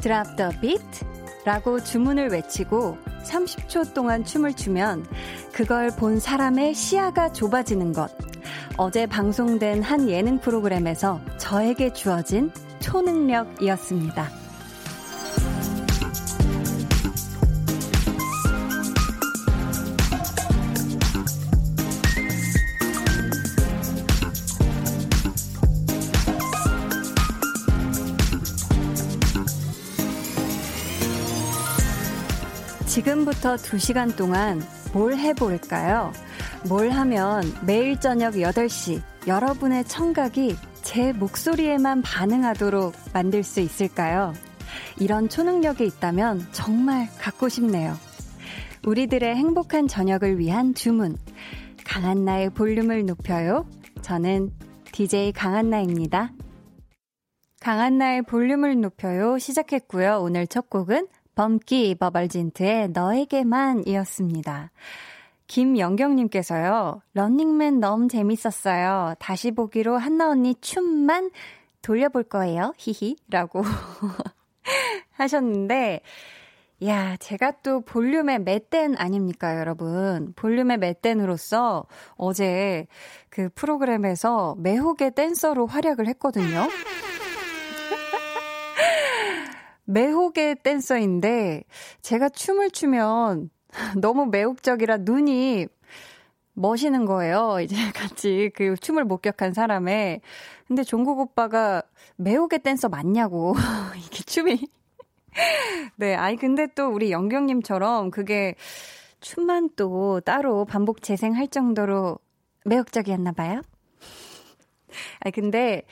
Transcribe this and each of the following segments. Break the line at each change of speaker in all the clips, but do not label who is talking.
드랍 더 비트 라고 주문을 외치고 30초 동안 춤을 추면 그걸 본 사람의 시야가 좁아지는 것. 어제 방송된 한 예능 프로그램에서 저에게 주어진 초능력이었습니다. 지금부터 2시간 동안 뭘 해볼까요? 뭘 하면 매일 저녁 8시 여러분의 청각이 제 목소리에만 반응하도록 만들 수 있을까요? 이런 초능력이 있다면 정말 갖고 싶네요. 우리들의 행복한 저녁을 위한 주문. 강한나의 볼륨을 높여요. 저는 DJ 강한나입니다. 강한나의 볼륨을 높여요. 시작했고요. 오늘 첫 곡은 범기 버벌진트의 너에게만 이었습니다. 김영경님께서요, 런닝맨 너무 재밌었어요. 다시 보기로 한나 언니 춤만 돌려볼 거예요. 히히. 라고 하셨는데, 야, 제가 또 볼륨의 맷댄 아닙니까, 여러분? 볼륨의 맷댄으로서 어제 그 프로그램에서 매혹의 댄서로 활약을 했거든요. 매혹의 댄서인데 제가 춤을 추면 너무 매혹적이라 눈이 멋있는 거예요. 이제 같이 그 춤을 목격한 사람의. 근데 종국 오빠가 매혹의 댄서 맞냐고. 이게 춤이. 네, 아니, 근데 또 우리 영경님처럼 그게 춤만 또 따로 반복 재생할 정도로 매혹적이었나 봐요. 아니, 근데,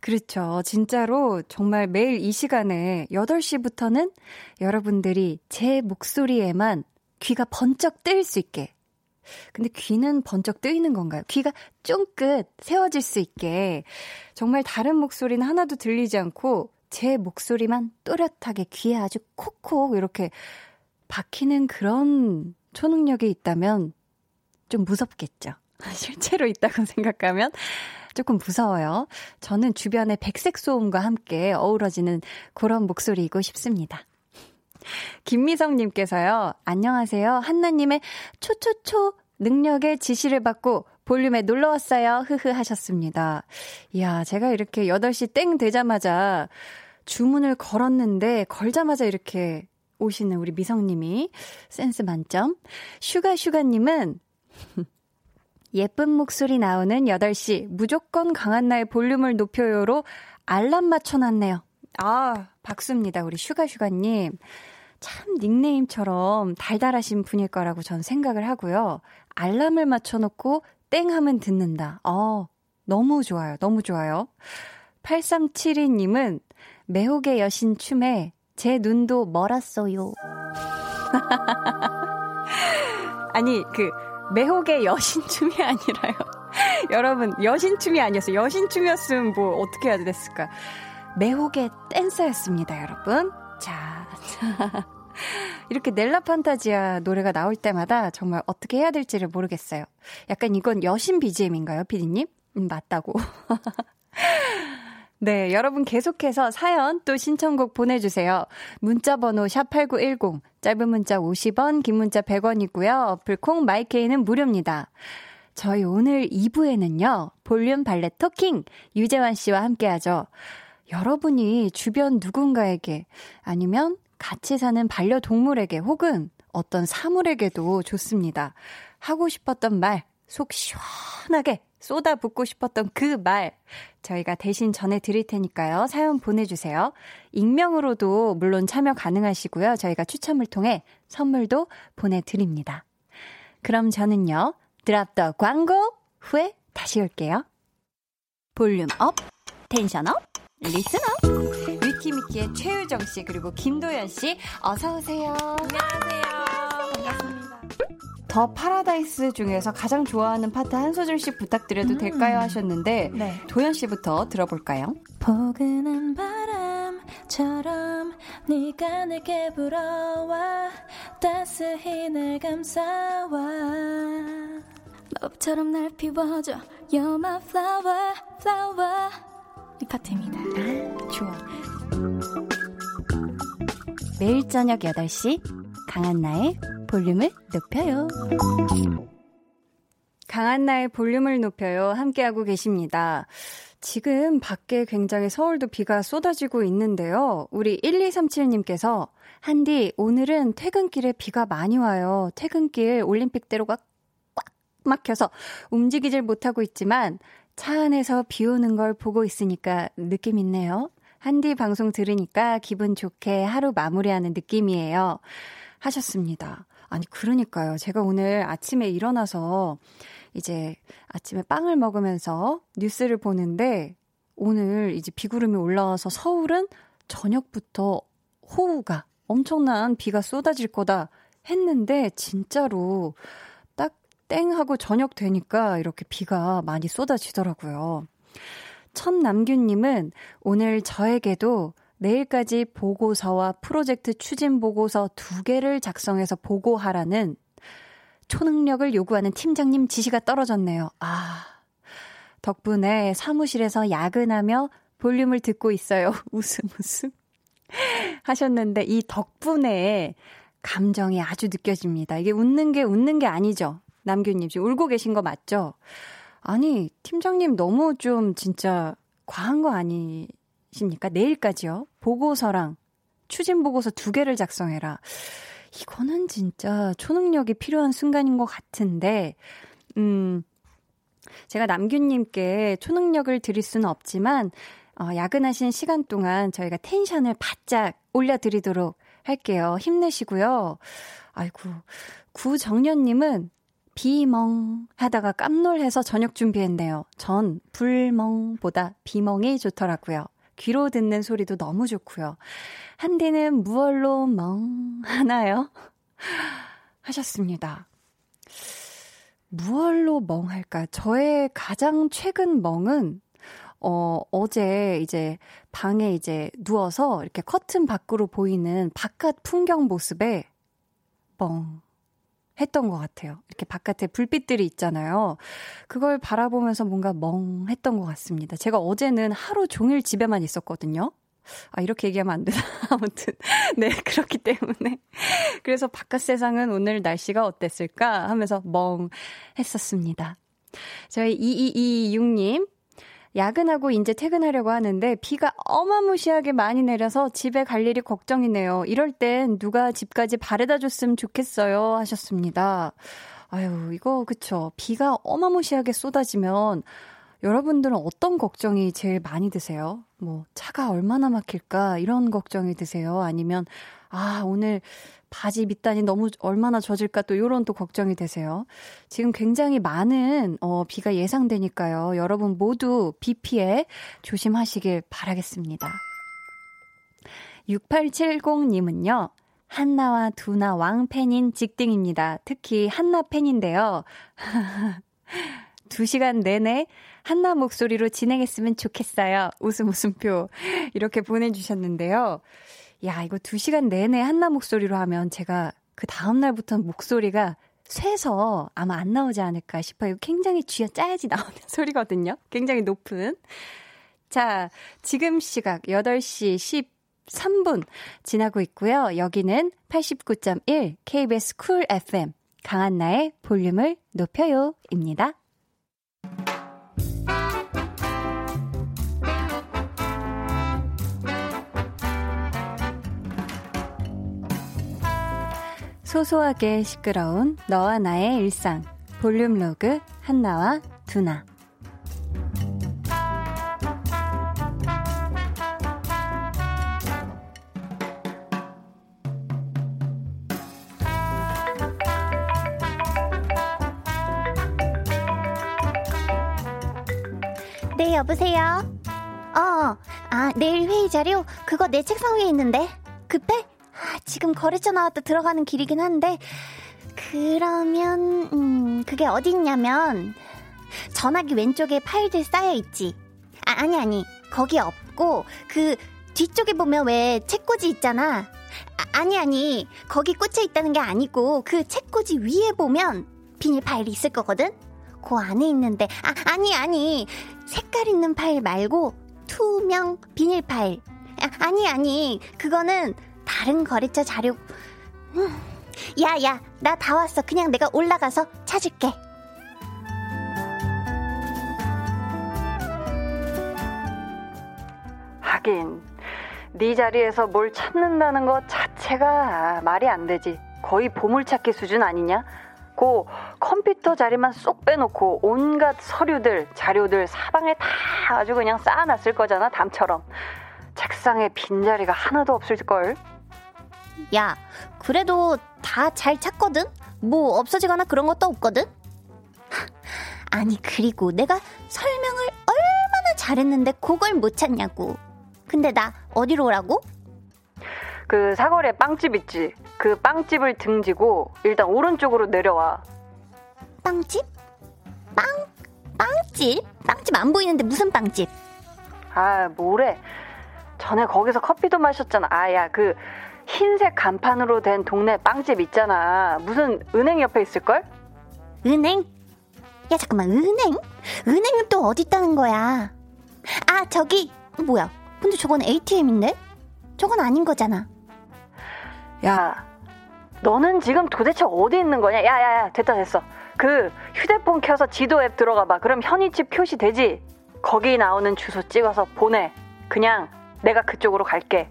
그렇죠. 진짜로 정말 매일 이 시간에 8시부터는 여러분들이 제 목소리에만 귀가 번쩍 뜨일 수 있게. 근데 귀는 번쩍 뜨이는 건가요? 귀가 쫑긋 세워질 수 있게. 정말 다른 목소리는 하나도 들리지 않고 제 목소리만 또렷하게 귀에 아주 콕콕 이렇게 박히는 그런 초능력이 있다면 좀 무섭겠죠. 실제로 있다고 생각하면 조금 무서워요. 저는 주변의 백색 소음과 함께 어우러지는 그런 목소리이고 싶습니다. 김미성님께서요, 안녕하세요. 한나님의 초초초 능력의 지시를 받고 볼륨에 놀러 왔어요. 흐흐 하셨습니다. 이야, 제가 이렇게 8시 땡 되자마자 주문을 걸었는데, 걸자마자 이렇게 오시는 우리 미성님이 센스 만점. 슈가슈가님은 예쁜 목소리 나오는 8시 무조건 강한나의 볼륨을 높여요로 알람 맞춰놨네요. 아, 박수입니다. 우리 슈가슈가님. 참 닉네임처럼 달달하신 분일 거라고 전 생각을 하고요. 알람을 맞춰놓고 땡 하면 듣는다. 어, 너무 좋아요. 너무 좋아요. 8372님은 매혹의 여신 춤에 제 눈도 멀었어요. 아니, 그, 매혹의 여신춤이 아니라요. 여러분, 여신춤이 아니었어요. 여신춤이었으면 뭐 어떻게 해야 됐을까. 매혹의 댄서였습니다, 여러분. 자, 자. 이렇게 넬라 판타지아 노래가 나올 때마다 정말 어떻게 해야 될지를 모르겠어요. 약간 이건 여신 BGM인가요, 피디님? 음, 맞다고. 네, 여러분 계속해서 사연 또 신청곡 보내주세요. 문자번호 샵8910, 짧은 문자 50원, 긴 문자 100원이고요. 어플콩 마이케이는 무료입니다. 저희 오늘 2부에는요, 볼륨 발레 토킹, 유재환 씨와 함께 하죠. 여러분이 주변 누군가에게, 아니면 같이 사는 반려동물에게 혹은 어떤 사물에게도 좋습니다. 하고 싶었던 말, 속 시원하게 쏟아붓고 싶었던 그 말 저희가 대신 전해드릴 테니까요. 사연 보내주세요. 익명으로도 물론 참여 가능하시고요. 저희가 추첨을 통해 선물도 보내드립니다. 그럼 저는요. drop the 광고 후에 다시 올게요. 볼륨 up, tension up, listen up. 위키미키의 최유정 씨 그리고 김도연 씨 어서 오세요.
안녕하세요.
The Paradise 중에서 가장 좋아하는 파트 한 소절씩 부탁드려도 음. 될까요 하셨는데 네. 도연 씨부터 들어볼까요?
포근한 바람 바람처럼 네가 내게 불어와 따스히 날 감싸와 너처럼 날 피워줘 You're my flower, flower 이 파트입니다
아, 좋아 매일 저녁 8시 강한나의 볼륨을 높여요 강한나의 볼륨을 높여요 함께하고 계십니다 지금 밖에 굉장히 서울도 비가 쏟아지고 있는데요. 우리 1237님께서 한디 오늘은 퇴근길에 비가 많이 와요. 퇴근길 올림픽대로가 꽉 막혀서 움직이질 못하고 있지만 차 안에서 비 오는 걸 보고 있으니까 느낌 있네요. 한디 방송 들으니까 기분 좋게 하루 마무리하는 느낌이에요. 하셨습니다. 아니, 그러니까요. 제가 오늘 아침에 일어나서 이제 아침에 빵을 먹으면서 뉴스를 보는데 오늘 이제 비구름이 올라와서 서울은 저녁부터 호우가 엄청난 비가 쏟아질 거다 했는데 진짜로 딱 땡 하고 저녁 되니까 이렇게 비가 많이 쏟아지더라고요. 천남균님은 오늘 저에게도 내일까지 보고서와 프로젝트 추진 보고서 두 개를 작성해서 보고하라는 초능력을 요구하는 팀장님 지시가 떨어졌네요. 아. 덕분에 사무실에서 야근하며 볼륨을 듣고 있어요. 웃음 웃음. 하셨는데 이 덕분에 감정이 아주 느껴집니다. 이게 웃는 게 웃는 게 아니죠. 남규님 지금 울고 계신 거 맞죠? 아니, 팀장님 너무 좀 진짜 과한 거 아니 십니까? 내일까지요. 보고서랑 추진 보고서 두 개를 작성해라. 이거는 진짜 초능력이 필요한 순간인 것 같은데, 음, 제가 남균님께 초능력을 드릴 수는 없지만, 어, 야근하신 시간 동안 저희가 텐션을 바짝 올려드리도록 할게요. 힘내시고요. 아이고, 구정년님은 비멍 하다가 깜놀해서 저녁 준비했네요. 전 불멍보다 비멍이 좋더라고요. 귀로 듣는 소리도 너무 좋고요. 한디는 무얼로 멍 하나요? 하셨습니다. 무얼로 멍할까? 저의 가장 최근 멍은 어, 어제 이제 방에 이제 누워서 이렇게 커튼 밖으로 보이는 바깥 풍경 모습에 멍 했던 것 같아요. 이렇게 바깥에 불빛들이 있잖아요. 그걸 바라보면서 뭔가 멍했던 것 같습니다. 제가 어제는 하루 종일 집에만 있었거든요. 아, 이렇게 얘기하면 안 되나? 아무튼. 네, 그렇기 때문에. 그래서 바깥 세상은 오늘 날씨가 어땠을까 하면서 멍 했었습니다. 저희 2226님, 야근하고 이제 퇴근하려고 하는데 비가 어마무시하게 많이 내려서 집에 갈 일이 걱정이네요. 이럴 땐 누가 집까지 바래다 줬으면 좋겠어요. 하셨습니다. 아유, 이거 그쵸. 비가 어마무시하게 쏟아지면 여러분들은 어떤 걱정이 제일 많이 드세요? 뭐, 차가 얼마나 막힐까? 이런 걱정이 드세요? 아니면, 아, 오늘 바지 밑단이 너무 얼마나 젖을까 또 요런 또 걱정이 되세요. 지금 굉장히 많은 어 비가 예상되니까요. 여러분 모두 비 피해 조심하시길 바라겠습니다. 6870님은요. 한나와 두나 왕 팬인 직딩입니다. 특히 한나 팬인데요. 두 시간 내내 한나 목소리로 진행했으면 좋겠어요. 웃음 웃음표. 이렇게 보내주셨는데요. 야, 이거 두 시간 내내 한나 목소리로 하면 제가 그 다음날부터는 목소리가 쇠서 아마 안 나오지 않을까 싶어요. 굉장히 쥐어 짜야지 나오는 소리거든요. 굉장히 높은. 자, 지금 시각 8시 13분 지나고 있고요. 여기는 89.1 KBS 쿨 FM 강한나의 볼륨을 높여요입니다. 소소하게 시끄러운 너와 나의 일상 볼륨 로그 한나와 두나
네, 여보세요? 어, 아, 내일 회의 자료? 그거 내 책상 위에 있는데. 급해? 아, 지금 거래처 나왔다 들어가는 길이긴 한데, 그러면, 음, 그게 어디 있냐면, 전화기 왼쪽에 파일들 쌓여 있지. 아, 아니, 아니. 거기 없고, 그, 뒤쪽에 보면 왜 책꽂이 있잖아. 아, 니 아니 거기 꽂혀 있다는 게 아니고 그 책꽂이 위에 보면 비닐 파일이 있을 거거든. 그 안에 있는데 아 아니 아니 색깔 있는 파일 말고 투명 비닐 파일. 아, 아니 아니 그거는 다른 거래처 자료. 음. 야 야 나 다 왔어. 그냥 내가 올라가서 찾을게.
하긴 네 자리에서 뭘 찾는다는 것 자체가 말이 안 되지. 거의 보물찾기 수준 아니냐? 고 컴퓨터 자리만 쏙 빼놓고 온갖 서류들, 자료들 사방에 다 아주 그냥 쌓아놨을 거잖아, 담처럼. 책상에 빈자리가 하나도 없을걸?
야, 그래도 다 잘 찾거든? 뭐 없어지거나 그런 것도 없거든? 아니, 그리고 내가 설명을 얼마나 잘했는데 그걸 못 찾냐고. 근데 나 어디로 오라고?
그 사거리에 빵집 있지. 그 빵집을 등지고 일단 오른쪽으로 내려와.
빵집? 빵? 빵집? 빵집 안 보이는데 무슨 빵집?
아, 뭐래. 전에 거기서 커피도 마셨잖아. 아, 야, 그 흰색 간판으로 된 동네 빵집 있잖아. 무슨 은행 옆에 있을걸?
은행? 야, 잠깐만, 은행? 은행은 또 어디 있다는 거야? 아, 저기, 뭐야. 근데 저건 ATM인데? 저건 아닌 거잖아.
야, 너는 지금 도대체 어디 있는 거냐? 야, 야, 야, 됐다, 됐어. 그 휴대폰 켜서 지도 앱 들어가 봐. 그럼 현위치 표시 되지? 거기 나오는 주소 찍어서 보내. 그냥 내가 그쪽으로 갈게.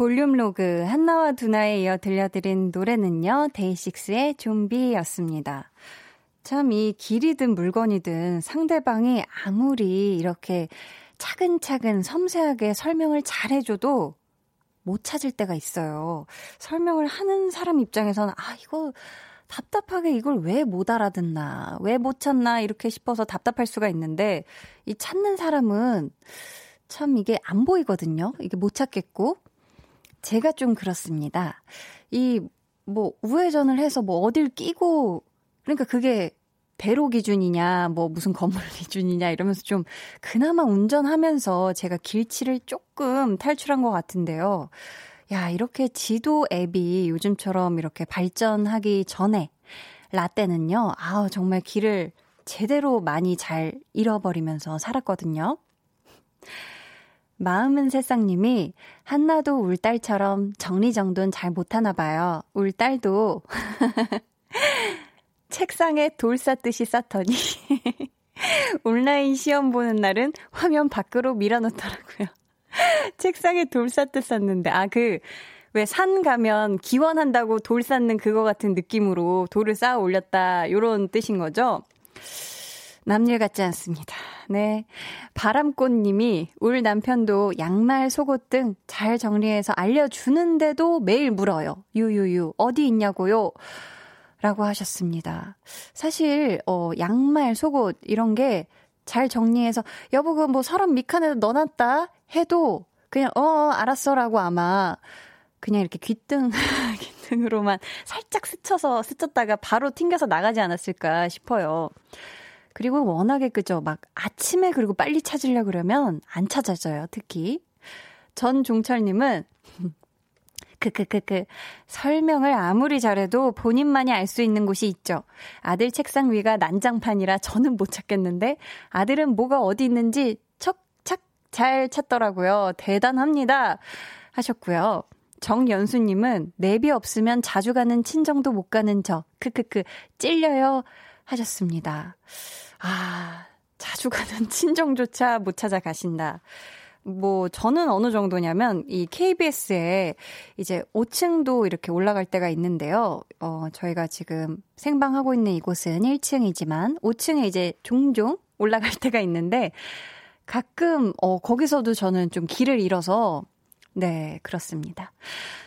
볼륨 로그 한나와 두나에 이어 들려드린 노래는요, 데이식스의 좀비였습니다. 참 이 길이든 물건이든 상대방이 아무리 이렇게 차근차근 섬세하게 설명을 잘 해줘도 못 찾을 때가 있어요. 설명을 하는 사람 입장에서는 아, 이거 답답하게 이걸 왜 못 알아듣나, 왜 못 찾나 이렇게 싶어서 답답할 수가 있는데 이 찾는 사람은 참 이게 안 보이거든요. 이게 못 찾겠고. 제가 좀 그렇습니다. 이 뭐 우회전을 해서 뭐 어딜 끼고 그러니까 그게 대로 기준이냐, 뭐 무슨 건물 기준이냐 이러면서 좀 그나마 운전하면서 제가 길치를 조금 탈출한 것 같은데요. 야, 이렇게 지도 앱이 요즘처럼 이렇게 발전하기 전에 라떼는요, 아우, 정말 길을 제대로 많이 잘 잃어버리면서 살았거든요. 마음은 새싹님이 한나도 울 딸처럼 정리정돈 잘 못하나 봐요. 울 딸도 책상에 돌 쌓듯이 쌓더니 온라인 시험 보는 날은 화면 밖으로 밀어놓더라고요. 책상에 돌 쌓듯 쌓는데 아 그 왜 산 가면 기원한다고 돌 쌓는 그거 같은 느낌으로 돌을 쌓아 올렸다 요런 뜻인 거죠. 남일 같지 않습니다. 네. 바람꽃님이 울 남편도 양말, 속옷 등 잘 정리해서 알려주는데도 매일 물어요. 유유유, 어디 있냐고요? 라고 하셨습니다. 사실, 어, 양말, 속옷, 이런 게 잘 정리해서, 여보, 그뭐 서랍 밑칸에 넣어놨다 해도 그냥, 어, 어, 알았어 라고 아마 그냥 이렇게 귀등, 귀등으로만 살짝 스쳐서, 스쳤다가 바로 튕겨서 나가지 않았을까 싶어요. 그리고 워낙에 그죠. 막 아침에 그리고 빨리 찾으려 그러면 안 찾아져요. 특히. 전종철님은 크크크크. 설명을 아무리 잘해도 본인만이 알 수 있는 곳이 있죠. 아들 책상 위가 난장판이라 저는 못 찾겠는데 아들은 뭐가 어디 있는지 척착 잘 찾더라고요. 대단합니다. 하셨고요. 정연수님은 내비 없으면 자주 가는 친정도 못 가는 저. 크크크. 찔려요. 하셨습니다. 아, 자주 가는 친정조차 못 찾아가신다. 뭐 저는 어느 정도냐면 이 KBS에 이제 5층도 이렇게 올라갈 때가 있는데요. 어 저희가 지금 생방하고 있는 이곳은 1층이지만 5층에 이제 종종 올라갈 때가 있는데 가끔 어 거기서도 저는 좀 길을 잃어서 네, 그렇습니다.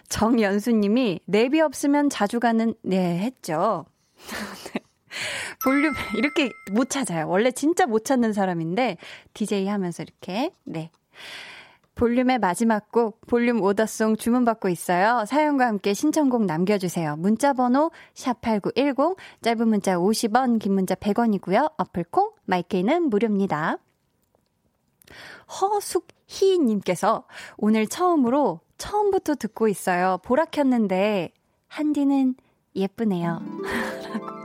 정연수 님이 내비 없으면 자주 가는 네, 했죠. 네. 볼륨 이렇게 못 찾아요. 원래 진짜 못 찾는 사람인데 DJ 하면서 이렇게 네 볼륨의 마지막 곡, 볼륨 오더송 주문받고 있어요. 사연과 함께 신청곡 남겨주세요. 문자번호 샵8910, 짧은 문자 50원, 긴 문자 100원이고요. 어플콩, 마이케이는 무료입니다. 허숙희님께서 오늘 처음으로 처음부터 듣고 있어요. 보라 켰는데 한디는 예쁘네요.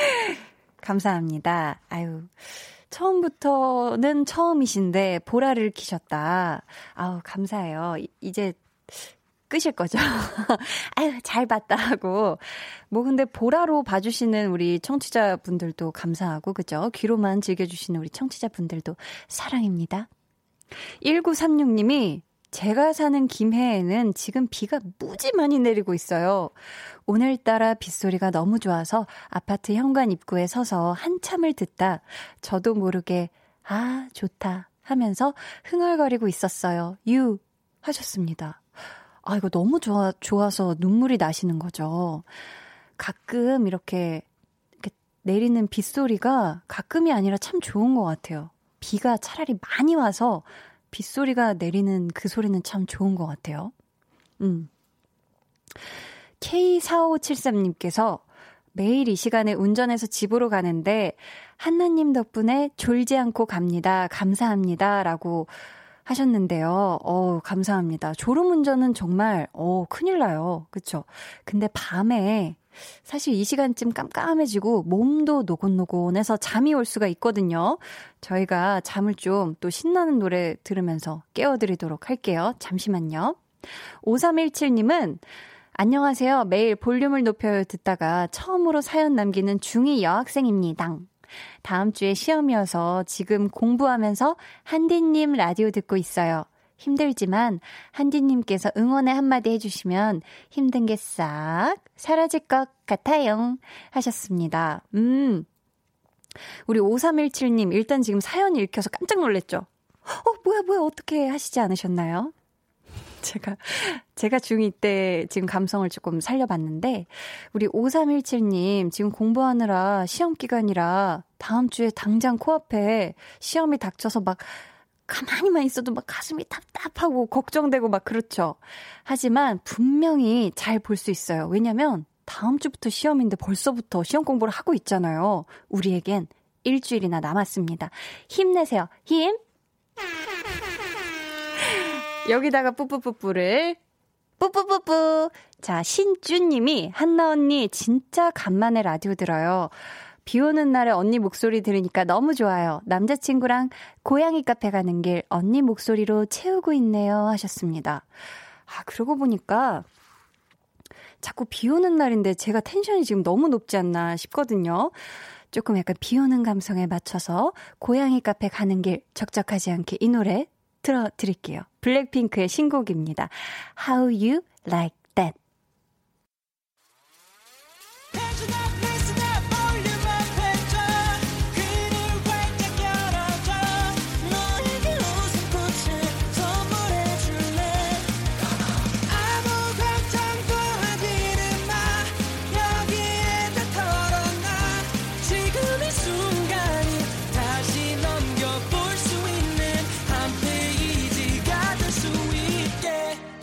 감사합니다. 아유. 처음부터는 처음이신데 보라를 키셨다. 아우, 감사해요. 이제 끄실 거죠? 아유, 잘 봤다 하고. 뭐 근데 보라로 봐주시는 우리 청취자분들도 감사하고, 그죠? 귀로만 즐겨주시는 우리 청취자분들도 사랑입니다. 1936님이 제가 사는 김해에는 지금 비가 무지 많이 내리고 있어요. 오늘따라 빗소리가 너무 좋아서 아파트 현관 입구에 서서 한참을 듣다 저도 모르게 아, 좋다 하면서 흥얼거리고 있었어요. 유 하셨습니다. 아, 이거 너무 좋아, 좋아서 눈물이 나시는 거죠. 가끔 이렇게, 내리는 빗소리가 가끔이 아니라 참 좋은 것 같아요. 비가 차라리 많이 와서 빗소리가 내리는 그 소리는 참 좋은 것 같아요. 음. K4573님께서 매일 이 시간에 운전해서 집으로 가는데 한나님 덕분에 졸지 않고 갑니다. 감사합니다. 라고 하셨는데요. 어, 감사합니다. 졸음 운전은 정말 어, 큰일 나요. 그쵸 근데 밤에 사실 이 시간쯤 깜깜해지고 몸도 노곤노곤해서 잠이 올 수가 있거든요. 저희가 잠을 좀 또 신나는 노래 들으면서 깨워드리도록 할게요. 잠시만요. 5317님은 안녕하세요. 매일 볼륨을 높여 듣다가 처음으로 사연 남기는 중2 여학생입니다. 다음 주에 시험이어서 지금 공부하면서 한디님 라디오 듣고 있어요. 힘들지만 한디님께서 응원의 한마디 해주시면 힘든 게 싹 사라질 것 같아요. 하셨습니다. 음. 우리 5317님, 일단 지금 사연 읽혀서 깜짝 놀랐죠? 어, 뭐야, 뭐야, 어떻게 하시지 않으셨나요? 제가, 제가 중2 때 지금 감성을 조금 살려봤는데, 우리 5317님, 지금 공부하느라 시험 기간이라 다음 주에 당장 코앞에 시험이 닥쳐서 막 가만히만 있어도 막 가슴이 답답하고 걱정되고 막 그렇죠. 하지만 분명히 잘 볼 수 있어요. 왜냐면 다음 주부터 시험인데 벌써부터 시험 공부를 하고 있잖아요. 우리에겐 일주일이나 남았습니다. 힘내세요. 힘! 여기다가 뿌뿌뿌뿌를 뿌뿌뿌뿌. 자, 신주님이 한나 언니 진짜 간만에 라디오 들어요. 비 오는 날에 언니 목소리 들으니까 너무 좋아요. 남자친구랑 고양이 카페 가는 길 언니 목소리로 채우고 있네요. 하셨습니다. 아, 그러고 보니까 자꾸 비 오는 날인데 제가 텐션이 지금 너무 높지 않나 싶거든요. 조금 약간 비 오는 감성에 맞춰서 고양이 카페 가는 길 적적하지 않게 이 노래 틀어드릴게요. 블랙핑크의 신곡입니다. How You Like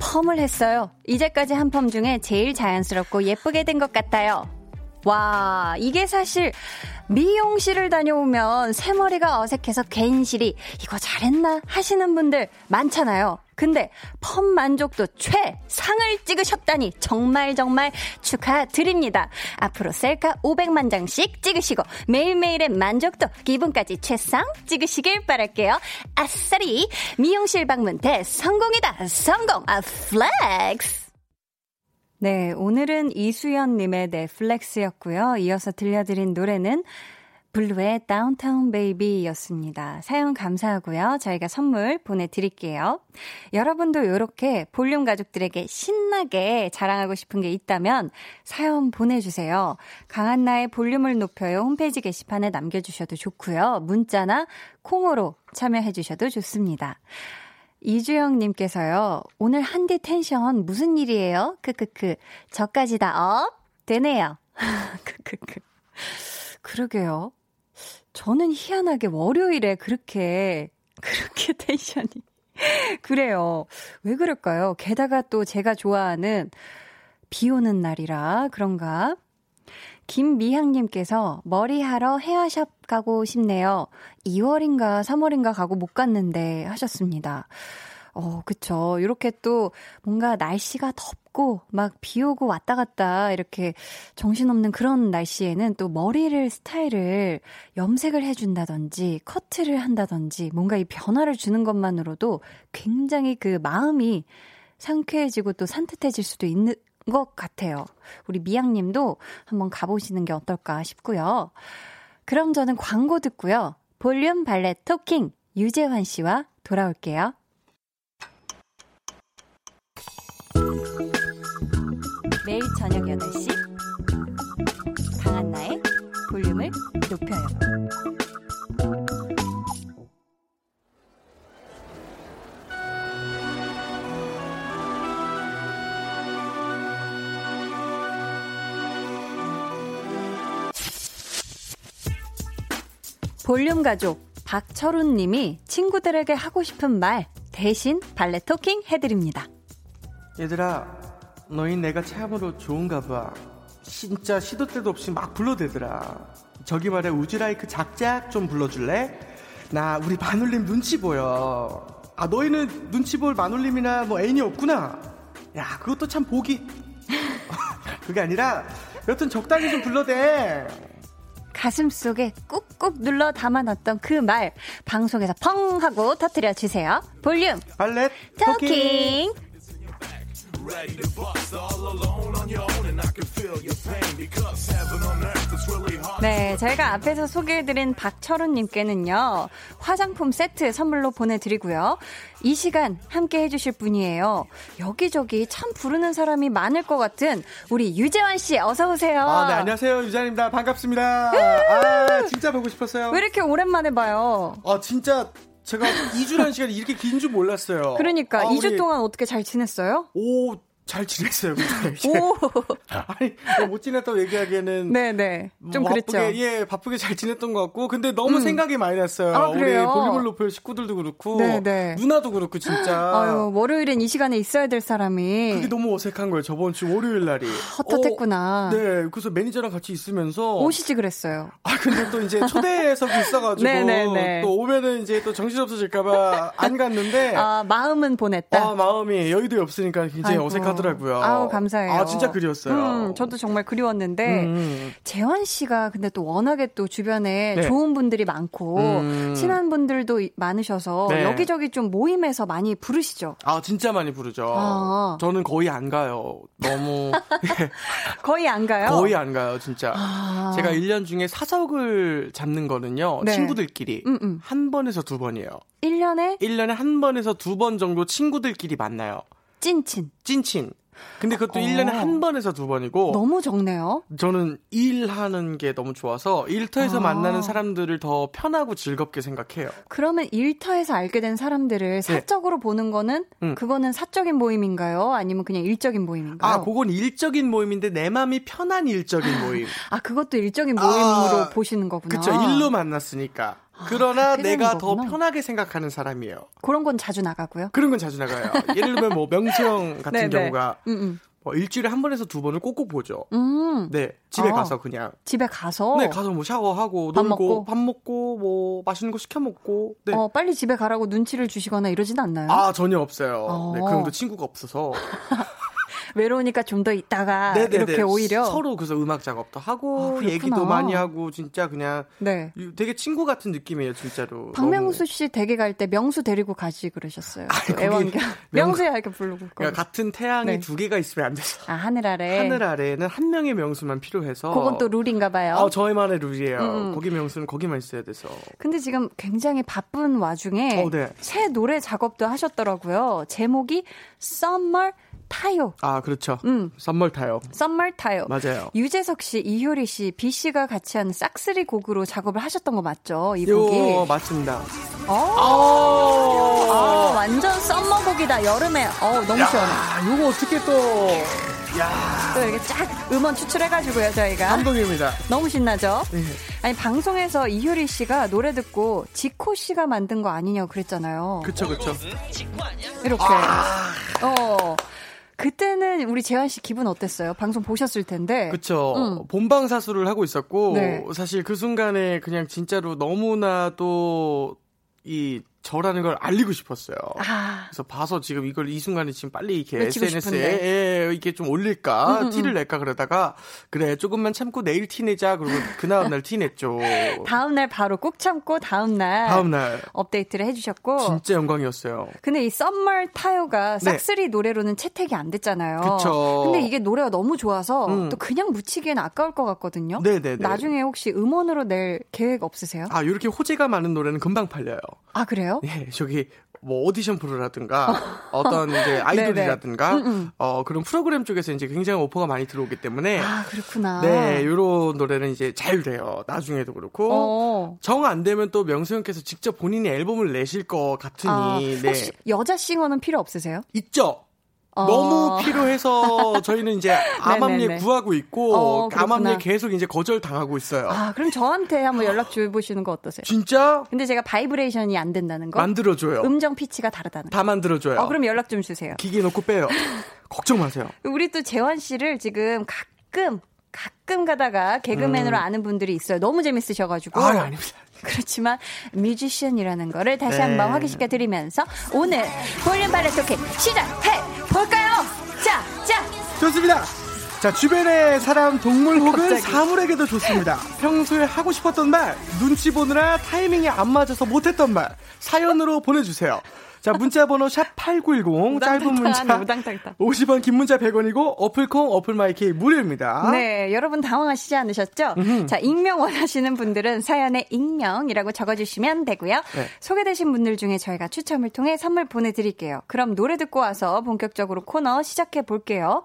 펌을 했어요. 이제까지 한 펌 중에 제일 자연스럽고 예쁘게 된 것 같아요. 와, 이게 사실 미용실을 다녀오면 새머리가 어색해서 괜시리 이거 잘했나 하시는 분들 많잖아요. 근데 펌 만족도 최상을 찍으셨다니 정말 정말 축하드립니다. 앞으로 셀카 500만 장씩 찍으시고 매일매일의 만족도 기분까지 최상 찍으시길 바랄게요. 아싸리 미용실 방문 대성공이다. 성공 아 flex. 네, 오늘은 이수연님의 내 flex였고요. 이어서 들려드린 노래는 블루의 Downtown Baby였습니다. 사연 감사하고요. 저희가 선물 보내드릴게요. 여러분도 이렇게 볼륨 가족들에게 신나게 자랑하고 싶은 게 있다면 사연 보내주세요. 강한나의 볼륨을 높여요 홈페이지 게시판에 남겨주셔도 좋고요. 문자나 콩으로 참여해주셔도 좋습니다. 이주영님께서요, 오늘 한디 텐션 무슨 일이에요? 크크크. 저까지 다 up? 되네요. 크크크. 그러게요. 저는 희한하게 월요일에 그렇게, 그렇게 tension이. 그래요. 왜 그럴까요? 게다가 또 제가 좋아하는 비 오는 날이라 그런가? 김미향님께서 머리하러 헤어샵 가고 싶네요. 2월인가 3월인가 가고 못 갔는데 하셨습니다. 어, 그쵸. 이렇게 또 뭔가 날씨가 덥고 막 비 오고 왔다 갔다 이렇게 정신없는 그런 날씨에는 또 머리를 스타일을 염색을 해준다든지 커트를 한다든지 뭔가 이 변화를 주는 것만으로도 굉장히 그 마음이 상쾌해지고 또 산뜻해질 수도 있는 것 같아요. 우리 미양님도 한번 가보시는 게 어떨까 싶고요. 그럼 저는 광고 듣고요. 볼륨 발레 토킹 유재환 씨와 돌아올게요. 매일 저녁 8시 강한나의 볼륨을 높여요. 볼륨 가족 박철훈 님이 친구들에게 하고 싶은 말 대신 발레 토킹 해드립니다.
얘들아, 너희 내가 참으로 좋은가 봐. 진짜 시도 때도 없이 막 불러대더라. 저기 말해 우즈라이크 작작 좀 불러줄래? 나 우리 마눌님 눈치 보여. 아 너희는 눈치 볼 마눌님이나 뭐 애인이 없구나. 야 그것도 참 보기. 그게 아니라 여튼 적당히 좀 불러대.
가슴 속에 꾹꾹 눌러 담아놨던 그 말 방송에서 펑 하고 터뜨려 주세요. 볼륨
발렛
토킹. 네, 저희가 앞에서 소개해드린 박철훈님께는요, 화장품 세트 선물로 보내드리고요. 이 시간 함께 해주실 분이에요. 여기저기 참 부르는 사람이 많을 것 같은 우리 유재환 씨, 어서오세요.
아, 네, 안녕하세요. 유자입니다. 반갑습니다. 아, 진짜 보고 싶었어요.
왜 이렇게 오랜만에 봐요?
아, 진짜 제가 2주라는 시간이 이렇게 긴 줄 몰랐어요.
그러니까
아,
2주
우리-
동안 어떻게 잘 지냈어요?
오, 잘 지냈어요.
오,
아니, 뭐못 지냈다고 얘기하기에는
네네. 좀
뭐
그랬죠.
바쁘게, 예, 바쁘게 잘 지냈던 것 같고, 근데 너무
음.
생각이 많이 났어요.
아, 그래요?
우리 볼륨을 높여 식구들도 그렇고,
네네.
누나도 그렇고, 진짜.
아유, 월요일엔 이 시간에 있어야 될 사람이.
그게 너무 어색한 거예요, 저번 주 월요일 날이.
헛헛했구나.
어, 네, 그래서 매니저랑 같이 있으면서.
오시지 그랬어요.
아, 근데 또 이제 초대석이 있어가지고.
네네네.
또 오면은 이제 또 정신 없어질까봐 안 갔는데.
아, 마음은 보냈다.
아, 마음이 여의도에 없으니까 굉장히
아이고.
어색하 더라고요.
아우, 감사해요.
아, 진짜 그리웠어요.
음, 저도 정말 그리웠는데,
음.
재환 씨가 근데 또 워낙에 또 주변에
네.
좋은 분들이 많고,
음.
친한 분들도 이- 많으셔서,
네.
여기저기 좀 모임에서 많이 부르시죠?
아, 진짜 많이 부르죠.
아.
저는 거의 안 가요. 너무.
거의 안 가요?
거의 안 가요, 진짜.
아.
제가 1년 중에 사석을 잡는 거는요,
네.
친구들끼리.
음, 음.
한 번에서 두 번이에요.
1년에
1년에 한 번에서 두 번 정도 친구들끼리 만나요.
찐친.
찐친. 근데 그것도
어.
1년에 한 번에서 두 번이고,
너무 적네요.
저는 일하는 게 너무 좋아서 일터에서
아.
만나는 사람들을 더 편하고 즐겁게 생각해요.
그러면 일터에서 알게 된 사람들을 사적으로 보는 거는
네. 음.
그거는 사적인 모임인가요? 아니면 그냥 일적인 모임인가요?
아, 그건 일적인 모임인데 내 마음이 편한 일적인 모임.
아, 그것도 일적인 모임으로
아,
보시는 거구나.
그쵸, 일로 만났으니까. 그러나
그렇게 되는
내가 더
거구나.
편하게 생각하는 사람이에요.
그런 건 자주 나가고요.
그런 건 자주 나가요. 예를 들면 뭐 명수형 같은
네네.
경우가
음,
뭐 일주일에 한 번에서 두 번을 꼭꼭 보죠.
음. 음.
네, 집에
아.
가서 그냥.
집에 가서
네, 가서 뭐 샤워하고
밥
놀고
먹고?
밥 먹고 뭐 맛있는 거 시켜 먹고. 네.
어, 빨리 집에 가라고 눈치를 주시거나 이러진 않나요?
아 전혀 없어요.
어.
네, 그런 도 친구가 없어서.
외로우니까 좀 더 있다가
네네네.
이렇게 오히려
서로 그래서 음악 작업도
아,
하고
그렇구나.
얘기도 많이 하고 진짜 그냥
네.
되게 친구 같은 느낌이에요 진짜로.
박명수. 씨 댁에 갈 때 명수 데리고 가지 그러셨어요. 또
거기
애완견.
명-
명수야 이렇게 부르고.
그러니까 같은 태양이
네.
두 개가 있으면 안 돼서
아 하늘 아래.
하늘 아래에는 한 명의 명수만 필요해서.
그건 또 룰인가 봐요.
아 저희만의 룰이에요.
음.
거기 명수는 거기만 있어야 돼서.
근데 지금 굉장히 바쁜 와중에
어, 네.
새 노래 작업도 하셨더라고요. 제목이 Summer 타요.
아 그렇죠.
음.
Summer 타요.
Summer 타요.
맞아요.
유재석 씨, 이효리 씨, 비 씨가 같이 한 싹쓸이 곡으로 작업을 하셨던 거 맞죠? 이 곡이.
요 맞습니다.
어,
아,
아, 완전 summer 곡이다. 여름에. 어, 너무 시원해.
아, 요거 어떻게 또 야,
또 이렇게 쫙 음원 추출해가지고요, 저희가.
감동입니다.
너무 신나죠?
네.
아니, 방송에서 이효리 씨가 노래 듣고 지코 씨가 만든 거 아니냐고 그랬잖아요.
그쵸 그쵸.
이렇게.
아.
어. 그때는 우리 재환 씨 기분 어땠어요? 방송 보셨을 텐데.
그쵸.
음.
본방 사수를 하고 있었고,
네.
사실 그 순간에 그냥 진짜로 너무나도 이 저라는 걸 알리고 싶었어요.
아,
그래서 봐서 지금 이걸 이 순간에 지금 빨리 이렇게 SNS에. 예, 이렇게 좀 올릴까
음, 음,
티를 낼까 그러다가 그래 조금만 참고 내일 티 내자 그러고 그 다음 날 티 냈죠.
다음 날 바로 꾹 참고 다음 날.
다음 날
업데이트를 해주셨고.
진짜 영광이었어요.
근데 이 Summer 타요가
네.
싹쓸이 노래로는 채택이 안 됐잖아요.
그쵸.
근데 이게 노래가 너무 좋아서
음.
또 그냥 묻히기엔 아까울 것 같거든요.
네네네.
나중에 혹시 음원으로 낼 계획 없으세요?
아 이렇게 호재가 많은 노래는 금방 팔려요.
아, 그래요?
예, 저기 뭐 오디션 프로라든가 어떤 이제 아이돌이라든가
음, 음.
어 그런 프로그램 쪽에서 이제 굉장히 오퍼가 많이 들어오기 때문에
아, 그렇구나.
네, 요런 노래는 이제 잘 돼요. 나중에도 그렇고
어.
정안 되면 또 명수 형께서 직접 본인이 앨범을 내실 것 같으니
아,
네.
혹시 여자 singer는 필요 없으세요?
있죠.
어.
너무 필요해서 저희는 이제 암암리에
네네네.
구하고 있고
어, 그렇구나.
암암리에 계속 이제 거절 당하고 있어요.
아, 그럼 저한테 한번 연락 줘 보시는 거 어떠세요?
진짜
근데 제가 바이브레이션이 안 된다는 거?
만들어 줘요.
음정 피치가 다르다는 거.
다 만들어 줘요.
어, 그럼 연락 좀 주세요.
기계 놓고 빼요. 걱정 마세요.
우리 또 재환 씨를 지금 가끔 가끔 가다가 개그맨으로 아는 분들이 있어요. 너무 재밌으셔가지고.
음. 아, 아닙니다.
그렇지만 뮤지션이라는 거를 다시
네.
한번 확인시켜 드리면서 오늘 볼륨 발레 토킹 시작해 볼까요? 자, 자.
좋습니다. 자, 주변의 사람, 동물 혹은
갑자기.
사물에게도 좋습니다. 평소에 하고 싶었던 말, 눈치 보느라 타이밍이 안 맞아서 못했던 말, 사연으로 보내주세요. 자, 문자 번호 샵8910, 짧은 문자
우당탕탕.
50원, 긴 문자 100원이고, 어플콩, 어플마이케이 무료입니다.
네, 여러분 당황하시지 않으셨죠? 자, 익명 원하시는 분들은 사연에 익명이라고 적어 주시면 되고요.
네.
소개되신 분들 중에 저희가 추첨을 통해 선물 보내 드릴게요. 그럼 노래 듣고 와서 본격적으로 코너 시작해 볼게요.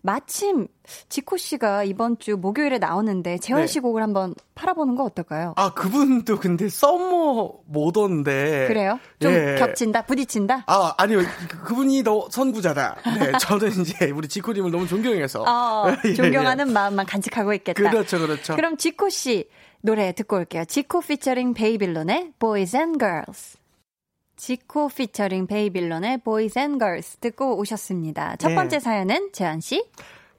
마침 지코 씨가 이번 주 목요일에 나오는데 재환
네.
씨 곡을 한번 팔아보는 거 어떨까요?
아, 그분도 근데 summer 모던데.
그래요? 좀
예.
겹친다, 부딪힌다.
아, 아니요. 그- 그분이 더 선구자다. 네, 저는 이제 우리 지코님을 너무 존경해서.
어,
예, 예.
존경하는 마음만 간직하고 있겠다.
그렇죠, 그렇죠.
그럼 지코 씨 노래 듣고 올게요. 지코 피처링 베이빌론의 Boys and Girls. 지코 피처링 베이빌론의 Boys and Girls 듣고 오셨습니다. 첫
네.
번째 사연은 재한 씨.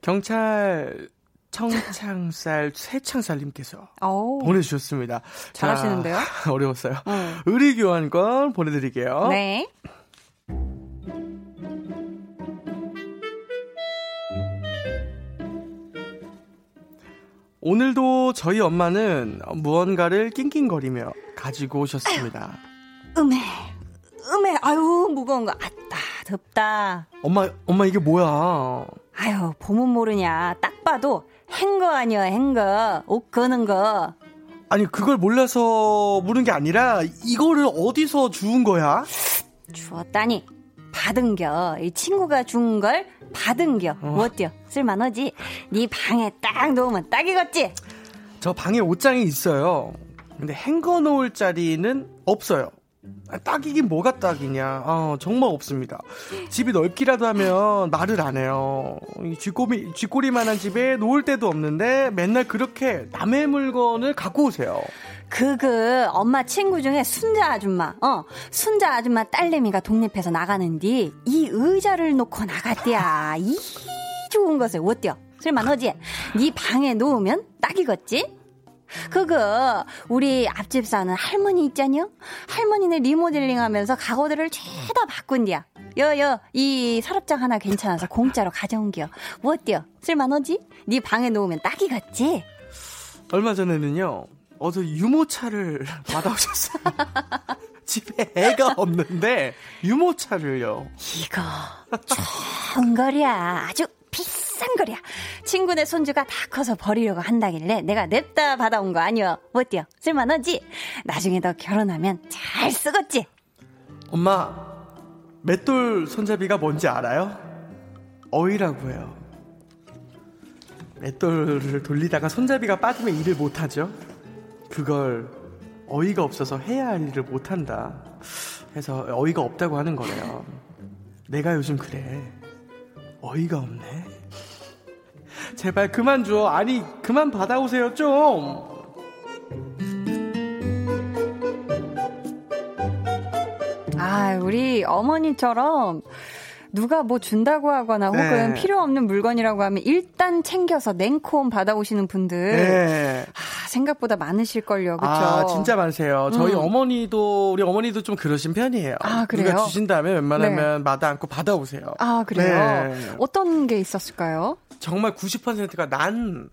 경찰 청창살 쇠창살님께서
오,
보내주셨습니다.
잘하시는데요?
자, 어려웠어요.
어.
의리 교환권 보내드릴게요.
네.
오늘도 저희 엄마는 무언가를 낑낑거리며 가지고 오셨습니다.
음해, 음해. 아유 무거운 거. 아따 덥다.
엄마, 엄마 이게 뭐야?
아유 봄은 모르냐. 딱 봐도 행거 아니야 행거. 옷 거는 거.
아니 그걸 몰라서 물은 게 아니라 이거를 어디서 주운 거야?
주었다니 받은겨 이 친구가 준 걸 받은겨 뭐 어때요 쓸만하지 네 방에 딱 놓으면 딱이겠지
저 방에 옷장이 있어요. 근데 헹궈 놓을 자리는 없어요. 아, 딱이긴 뭐가 딱이냐. 어, 정말 없습니다. 집이 넓기라도 하면 말을 안 해요. 이 쥐꼬리, 쥐꼬리만한 집에 놓을 데도 없는데 맨날 그렇게 남의 물건을 갖고 오세요.
그 그 엄마 친구 중에 순자 아줌마 어 순자 아줌마 딸내미가 독립해서 나가는디 이 의자를 놓고 나갔디야 이 좋은 것을 어때요 쓸만하지 네 방에 놓으면 딱이겠지 그거 우리 앞집 사는 할머니 있잖요 할머니네 리모델링 하면서 가구들을 죄다 바꾼디야 여여 이 서랍장 하나 괜찮아서 공짜로 가져온겨. 뭐 어때요? 쓸만하지? 네 방에 놓으면 딱이 같지?
얼마 전에는요. 어서 유모차를 받아오셨어요. 집에 애가 없는데 유모차를요.
이거 좋은 거랴. 아주 비싼 거랴. 친구네 손주가 다 커서 버리려고 한다길래 내가 냅다 받아온 거 아니여. 뭐 어때요? 쓸만하지? 나중에 너 결혼하면 잘 쓰겠지?
엄마, 맷돌 손잡이가 뭔지 알아요? 어이라고 해요. 맷돌을 돌리다가 손잡이가 빠지면 일을 못하죠. 그걸 어이가 없어서 해야 할 일을 못한다. 해서 어이가 없다고 하는 거래요. 내가 요즘 그래. 어이가 없네. 제발 그만 줘. 아니, 그만 받아오세요, 좀.
아, 우리 어머니처럼 누가 뭐 준다고 하거나 혹은
네.
필요 없는 물건이라고 하면 일단 챙겨서 냉콤 받아오시는 분들
네.
아, 생각보다 많으실걸요. 그쵸?
아, 진짜 많으세요. 저희
음.
어머니도, 우리 어머니도 좀 그러신 편이에요.
아, 그래요?
누가 주신 다음에 웬만하면 마다 않고 받아오세요.
아, 그래요?
네.
어떤 게 있었을까요?
정말 90%가 난,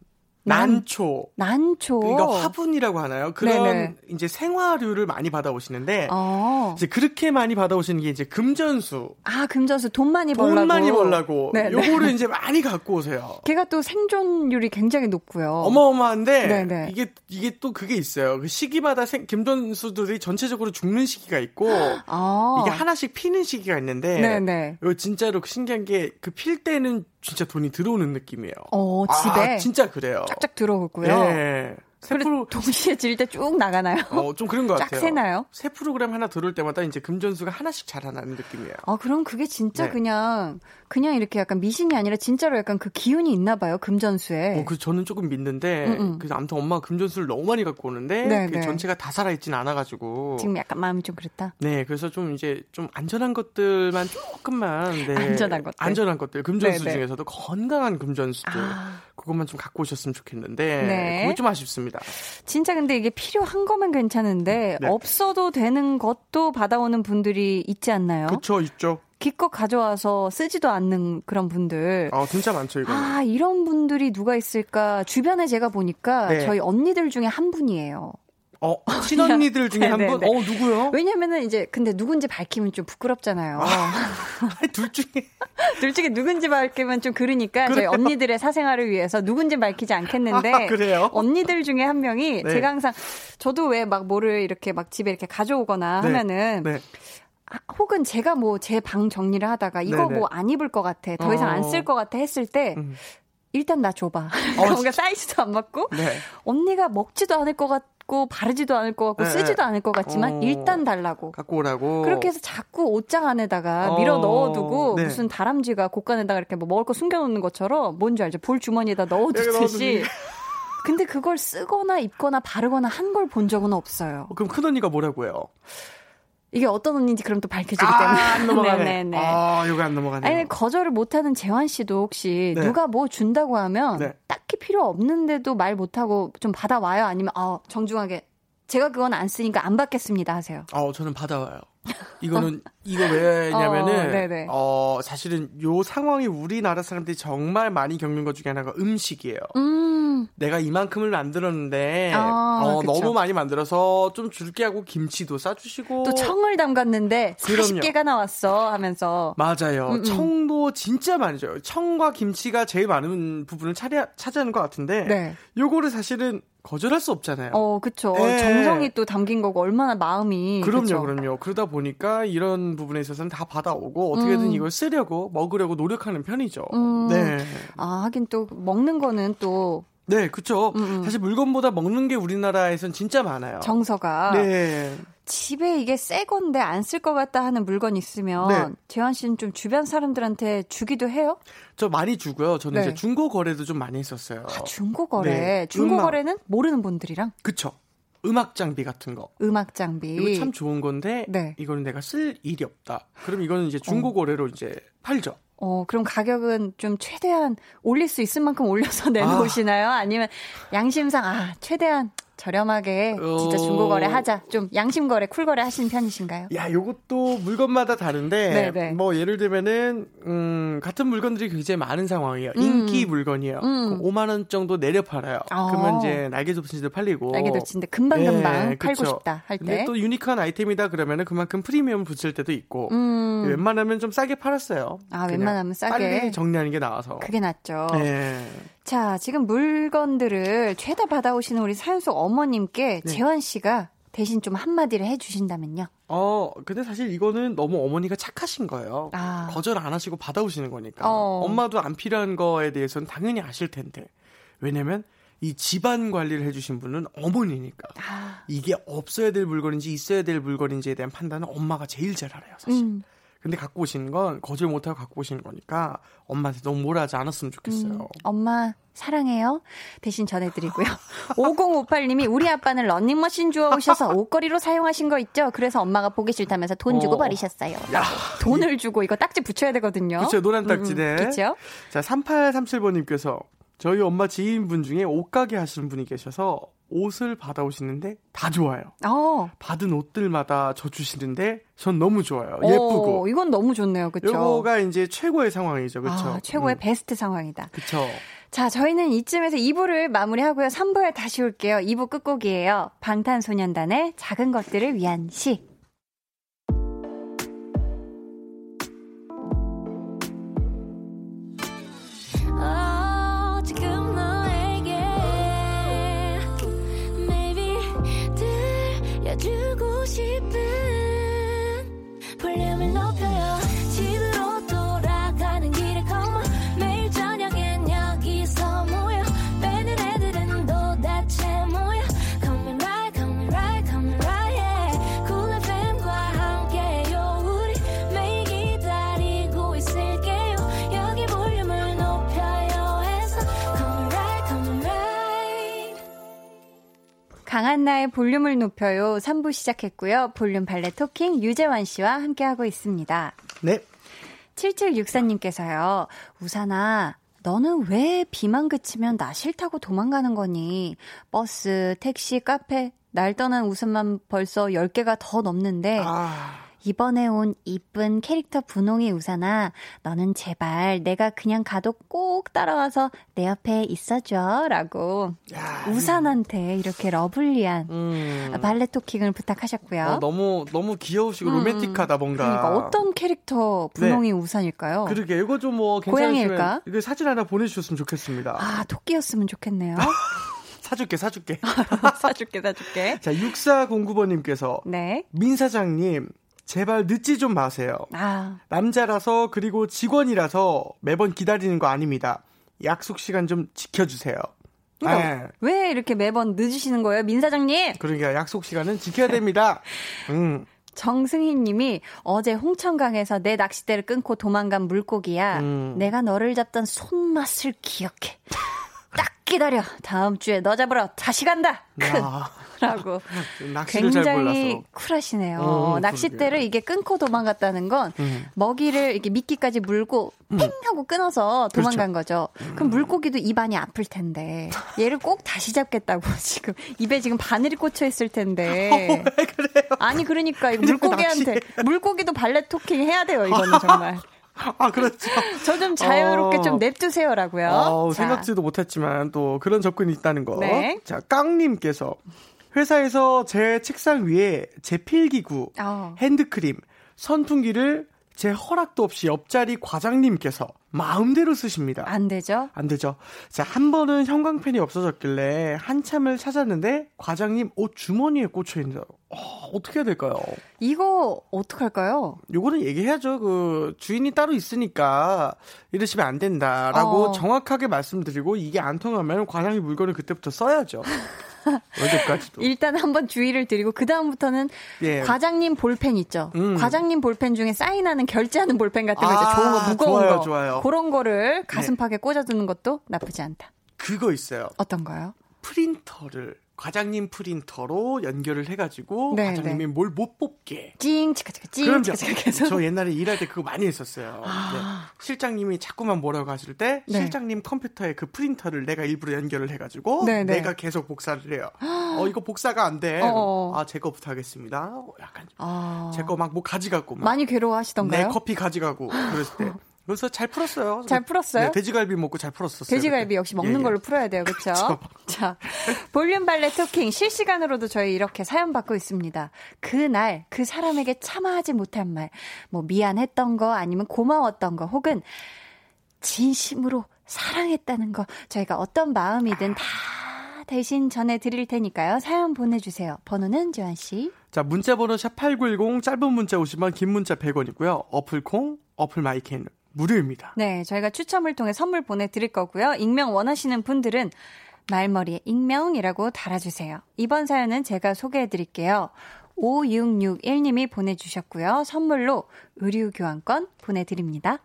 난.
난초.
난초.
그러니까 화분이라고 하나요? 그런
네네.
이제 생화류를 많이 받아오시는데
어.
이제 그렇게 많이 받아오시는 게 이제 금전수.
아, 금전수 돈 많이 벌라고.
돈 많이 벌라고.
네, 네.
요거를 이제 많이 갖고 오세요.
걔가 또 생존율이 굉장히 높고요.
어마어마한데
네네.
이게 이게 또 그게 있어요. 그 시기마다 생, 금전수들이 전체적으로 죽는 시기가 있고
아.
이게 하나씩 피는 시기가 있는데
네네.
이거 진짜로 신기한 게 그 필 때는 진짜 돈이 들어오는 느낌이에요.
어, 집에
아, 진짜 그래요.
쫙쫙 들어오고요.
네. 새
그래,
프로
동시에 질 때 쭉 나가나요?
어, 좀 그런
것쫙
같아요.
새나요?
새 프로그램 하나 들어올 때마다 이제 금전수가 하나씩 자라나는 느낌이에요.
아, 그럼 그게 진짜
네.
그냥, 그냥 이렇게 약간 미신이 아니라 진짜로 약간 그 기운이 있나 봐요, 금전수에.
어, 그 저는 조금 믿는데,
네. 음, 음.
그래서 아무튼 엄마가 금전수를 너무 많이 갖고 오는데,
네,
그
네.
전체가 다 살아 있진 않아 가지고.
지금 약간 마음이 좀 그랬다.
네, 그래서 좀 이제 좀 안전한 것들만 조금만, 네.
안전한 것들.
안전한 것들. 금전수
네, 네.
중에서도 건강한 금전수들.
아.
그것만 좀 갖고 오셨으면 좋겠는데,
네.
그게 좀 아쉽습니다.
진짜 근데 이게 필요한 거면 괜찮은데,
네.
없어도 되는 것도 받아오는 분들이 있지 않나요?
그쵸, 있죠.
기껏 가져와서 쓰지도 않는 그런 분들.
아, 진짜 많죠, 이거는.
아, 이런 분들이 누가 있을까? 주변에 제가 보니까
네.
저희 언니들 중에 한 분이에요.
어, 친언니들 중에 한
네,
분?
네,
어, 누구요?
왜냐면은 이제 근데 누군지 밝히면 좀 부끄럽잖아요.
둘 중에.
둘 중에 누군지 밝히면 좀 그러니까 저희
그래요?
언니들의 사생활을 위해서 누군지 밝히지 않겠는데
아, 그래요?
언니들 중에 한 명이
네.
제가 항상 저도 왜 막 뭐를 이렇게 막 집에 이렇게 가져오거나
네.
하면은
네.
아, 혹은 제가 뭐 제 방 정리를 하다가 이거. 뭐 안 입을 것 같아 더 이상 안 쓸 것 같아 했을 때
음.
일단 나 줘봐
어,
뭔가 사이즈도 안 맞고
네.
언니가 먹지도 않을 것 같 고 바르지도 않을 것 같고
네.
쓰지도 않을 것 같지만
어.
일단 달라고
갖고 오라고.
그렇게 해서 자꾸 옷장 안에다가
어,
밀어 넣어두고
네.
무슨 다람쥐가 곳간에다가 이렇게 뭐 먹을 거 숨겨놓는 것처럼 뭔지 알죠? 볼 주머니에다 넣어두듯이. 근데 그걸 쓰거나 입거나 바르거나 한 걸 본 적은 없어요.
어, 그럼 큰 언니가 뭐라고 해요?
이게 어떤 언니인지 그럼 또 밝혀지기
아,
때문에.
안 넘어가네.
네네네.
아, 이거 안 넘어가네.
아니, 거절을 못하는 재환 씨도 혹시
네.
누가 뭐 준다고 하면
네.
딱히 필요 없는데도 말 못하고 좀 받아와요? 아니면, 아, 정중하게 제가 그건 안 쓰니까 안 받겠습니다 하세요.
어, 저는 받아와요. 이거는 이거 왜냐면은
어.
어, 사실은 요 상황이 우리나라 사람들이 정말 많이 겪는 것 중에 하나가 음식이에요.
음,
내가 이만큼을 만들었는데
아,
어. 너무 많이 만들어서 좀 줄게 하고 김치도 싸주시고
또 청을 담갔는데
그럼요.
40개가 나왔어 하면서
맞아요.
음, 음.
청도 진짜 많이 줘요. 청과 김치가 제일 많은 부분을 차리, 차지하는 것 같은데
네.
요거를 사실은 거절할 수 없잖아요.
어, 그쵸.
네.
정성이 또 담긴 거고, 얼마나 마음이.
그럼요,
그쵸?
그럼요. 그러다 보니까 이런 부분에 있어서는 다 받아오고 어떻게든
음.
이걸 쓰려고 먹으려고 노력하는 편이죠.
음.
네,
아, 하긴 또, 먹는 거는 또,
네, 그렇죠.
음, 음.
사실 물건보다 먹는 게 우리나라에선 진짜 많아요.
정서가.
네,
집에 이게 새 건데 안 쓸 것 같다 하는 물건 있으면,
네.
재환 씨는 좀 주변 사람들한테 주기도 해요?
저 많이 주고요. 저는
네.
이제 중고 거래도 좀 많이 했었어요.
아, 중고 거래.
네.
중고 거래는 모르는 분들이랑
그쵸. 음악 장비 같은 거.
음악 장비.
이거 참 좋은 건데
네.
이거는 내가 쓸 일이 없다. 그럼 이거는 이제 중고 거래로 이제 팔죠.
어, 그럼 가격은 좀 최대한 올릴 수 있을 만큼 올려서
아.
내놓으시나요? 아 니면 양심상, 아, 최대한 저렴하게 진짜
어.
중고거래 하자. 좀 양심거래, 쿨거래 하시는 편이신가요?
야, 요것도 물건마다 다른데,
네네.
뭐, 예를 들면은, 음, 같은 물건들이 굉장히 많은 상황이에요.
음.
인기 물건이에요.
음.
5만 원 정도 내려 팔아요.
어.
그러면 이제 날개 덮친도 팔리고.
날개 덮친데 금방 금방
예,
팔고
그쵸.
싶다 할
근데
때.
또 유니크한 아이템이다 그러면은 그만큼 프리미엄 붙일 때도 있고.
음.
웬만하면 좀 싸게 팔았어요.
아, 웬만하면 싸게.
빨리 정리하는 게 나아서.
그게 낫죠.
예.
자, 지금 물건들을 죄다 받아오시는 우리 사연 속 어머님께
네.
재환 씨가 대신 좀 한마디를 해주신다면요.
어, 근데 사실 이거는 너무 어머니가 착하신 거예요.
아.
거절 안 하시고 받아오시는 거니까.
어.
엄마도 안 필요한 거에 대해서는 당연히 아실 텐데. 왜냐면 이 집안 관리를 해주신 분은 어머니니까.
아,
이게 없어야 될 물건인지 있어야 될 물건인지에 대한 판단은 엄마가 제일 잘 알아요, 사실.
음,
근데 갖고 오시는 건 거절 못하고 갖고 오시는 거니까 엄마한테 너무 뭐라 하지 않았으면 좋겠어요.
음, 엄마 사랑해요. 대신 전해드리고요. 5058님이 우리 아빠는 런닝머신 주워 오셔서 옷걸이로 사용하신 거 있죠? 그래서 엄마가 보기 싫다면서 돈 주고
어.
버리셨어요.
야.
돈을 주고 이거 딱지 붙여야 되거든요.
그쵸, 노란 딱지네.
그렇죠?
자, 3837번님께서 저희 엄마 지인분 중에 옷가게 하시는 분이 계셔서 옷을 받아오시는데 다 좋아요.
어.
받은 옷들마다 저 주시는데 전 너무 좋아요. 예쁘고.
오, 이건 너무 좋네요. 그렇죠?
요거가 이제 최고의 상황이죠. 그렇죠?
아, 최고의 베스트 상황이다.
그렇죠.
자, 저희는 이쯤에서 2부를 마무리하고요. 3부에 다시 올게요. 2부 끝곡이에요. 방탄소년단의 작은 것들을 위한 시.
싶은. 볼륨을 높여요
한나의 볼륨을 높여요. 3부 시작했고요. 볼륨 valet talking 유재환 씨와 함께하고 있습니다.
네.
7764님께서요. 우산아, 너는 왜 비만 그치면 나 싫다고 도망가는 거니? 버스, 택시, 카페, 날 떠난 우산만 벌써 10개가 더 넘는데
아,
이번에 온 이쁜 캐릭터 분홍이 우산아, 너는 제발 내가 그냥 가도 꼭 따라와서 내 옆에 있어줘. 라고
야,
우산한테 이렇게 lovely한
음.
valet talking을 부탁하셨고요.
어, 너무 너무 귀여우시고
음,
로맨틱하다 뭔가.
그러니까 어떤 캐릭터 분홍이 우산일까요?
그러게 이거 좀뭐
고양이일까?
괜찮으시면 이거 사진 하나 보내주셨으면 좋겠습니다.
아, 토끼였으면 좋겠네요.
사줄게 사줄게.
사줄게, 사줄게.
자 6409번님께서
네.
민 사장님 제발 늦지 좀 마세요.
아,
남자라서 그리고 직원이라서 매번 기다리는 거 아닙니다. 약속 시간 좀 지켜주세요.
그러니까
네.
왜 이렇게 매번 늦으시는 거예요, 민 사장님?
그러니까 약속 시간은 지켜야 됩니다. 음.
정승희 님이 어제 홍천강에서 내 낚싯대를 끊고 도망간 물고기야.
음.
내가 너를 잡던 손맛을 기억해. 딱 기다려. 다음 주에 너 잡으러 다시 간다.
야,
라고.
낚시를 잘
굉장히. 쿨하시네요.
어,
낚싯대를. 이게 끊고 도망갔다는 건
음.
먹이를 이렇게 미끼까지 물고 핑 하고 끊어서 도망간 거죠.
음.
그럼 물고기도 입안이 아플 텐데 얘를 꼭 다시 잡겠다고 지금 입에 지금 바늘이 꽂혀 있을 텐데. 아니 그러니까 이 물고기한테 물고기도 발레 토킹 해야 돼요. 이거는 정말.
아 그렇죠.
저 좀 자유롭게
어.
좀 냅두세요라고요.
어,
자,
생각지도 못했지만 또 그런 접근이 있다는 거.
네.
자, 깡님께서 회사에서 제 책상 위에 제 필기구,
어.
핸드크림, 선풍기를 제 허락도 없이 옆자리 과장님께서 마음대로 쓰십니다.
안 되죠?
안 되죠. 자, 한 번은 형광펜이 없어졌길래 한참을 찾았는데 과장님 옷 주머니에 꽂혀 있는 어, 어떻게 해야 될까요?
이거 어떡할까요?
요거는 얘기해야죠. 그 주인이 따로 있으니까 이러시면 안 된다라고
어.
정확하게 말씀드리고 이게 안 통하면 과장이 물건을 그때부터 써야죠. 어제까지도.
일단 한번 주의를 드리고 그 다음부터는
예.
과장님 볼펜 있죠.
음.
과장님 볼펜 중에 사인하는 결제하는 볼펜 같은 거 있죠.
아,
좋은 거 무거운
좋아요,
거.
좋아요.
그런 거를 가슴팍에 꽂아두는 것도 나쁘지 않다.
그거 있어요.
어떤 거요?
프린터를 과장님 프린터로 연결을 해가지고
네,
과장님이
네.
뭘못 뽑게.
찡 치카치카 찡
그럼요.
치카치카
저 옛날에 일할 때 그거 많이 했었어요.
아.
네. 실장님이 자꾸만 뭐라고 하실 때
네.
실장님 컴퓨터에 그 프린터를 내가 일부러 연결을 해가지고
네, 네.
내가 계속 복사를 해요. 어 이거 복사가 안 돼.
어어.
아제 거부터 하겠습니다. 어, 약간
아.
제거 막 뭐 가져가고 막
많이
내
괴로워하시던가요?
커피 가져가고 그랬을 때. 그래서 잘 풀었어요.
잘 풀었어요?
네, 돼지갈비 먹고 잘 풀었었어요.
돼지갈비
그때.
역시 먹는
예, 예.
걸로 풀어야 돼요. 그렇죠? 자, 볼륨 발레 토킹 실시간으로도 저희 이렇게 사연 받고 있습니다. 그날 그 사람에게 참아하지 못한 말, 뭐 미안했던 거 아니면 고마웠던 거 혹은 진심으로 사랑했다는 거 저희가 어떤 마음이든 다 대신 전해 드릴 테니까요. 사연 보내 주세요. 번호는 조한 씨.
자, 문자 번호 샵8910 짧은 문자 50원, 긴 문자 100원이고요. 어플 콩, 어플 마이캔 무료입니다.
네, 저희가 추첨을 통해 선물 보내드릴 거고요. 익명 원하시는 분들은 말머리에 익명이라고 달아주세요. 이번 사연은 제가 소개해드릴게요. 5661님이 보내주셨고요. 선물로 의류교환권 보내드립니다.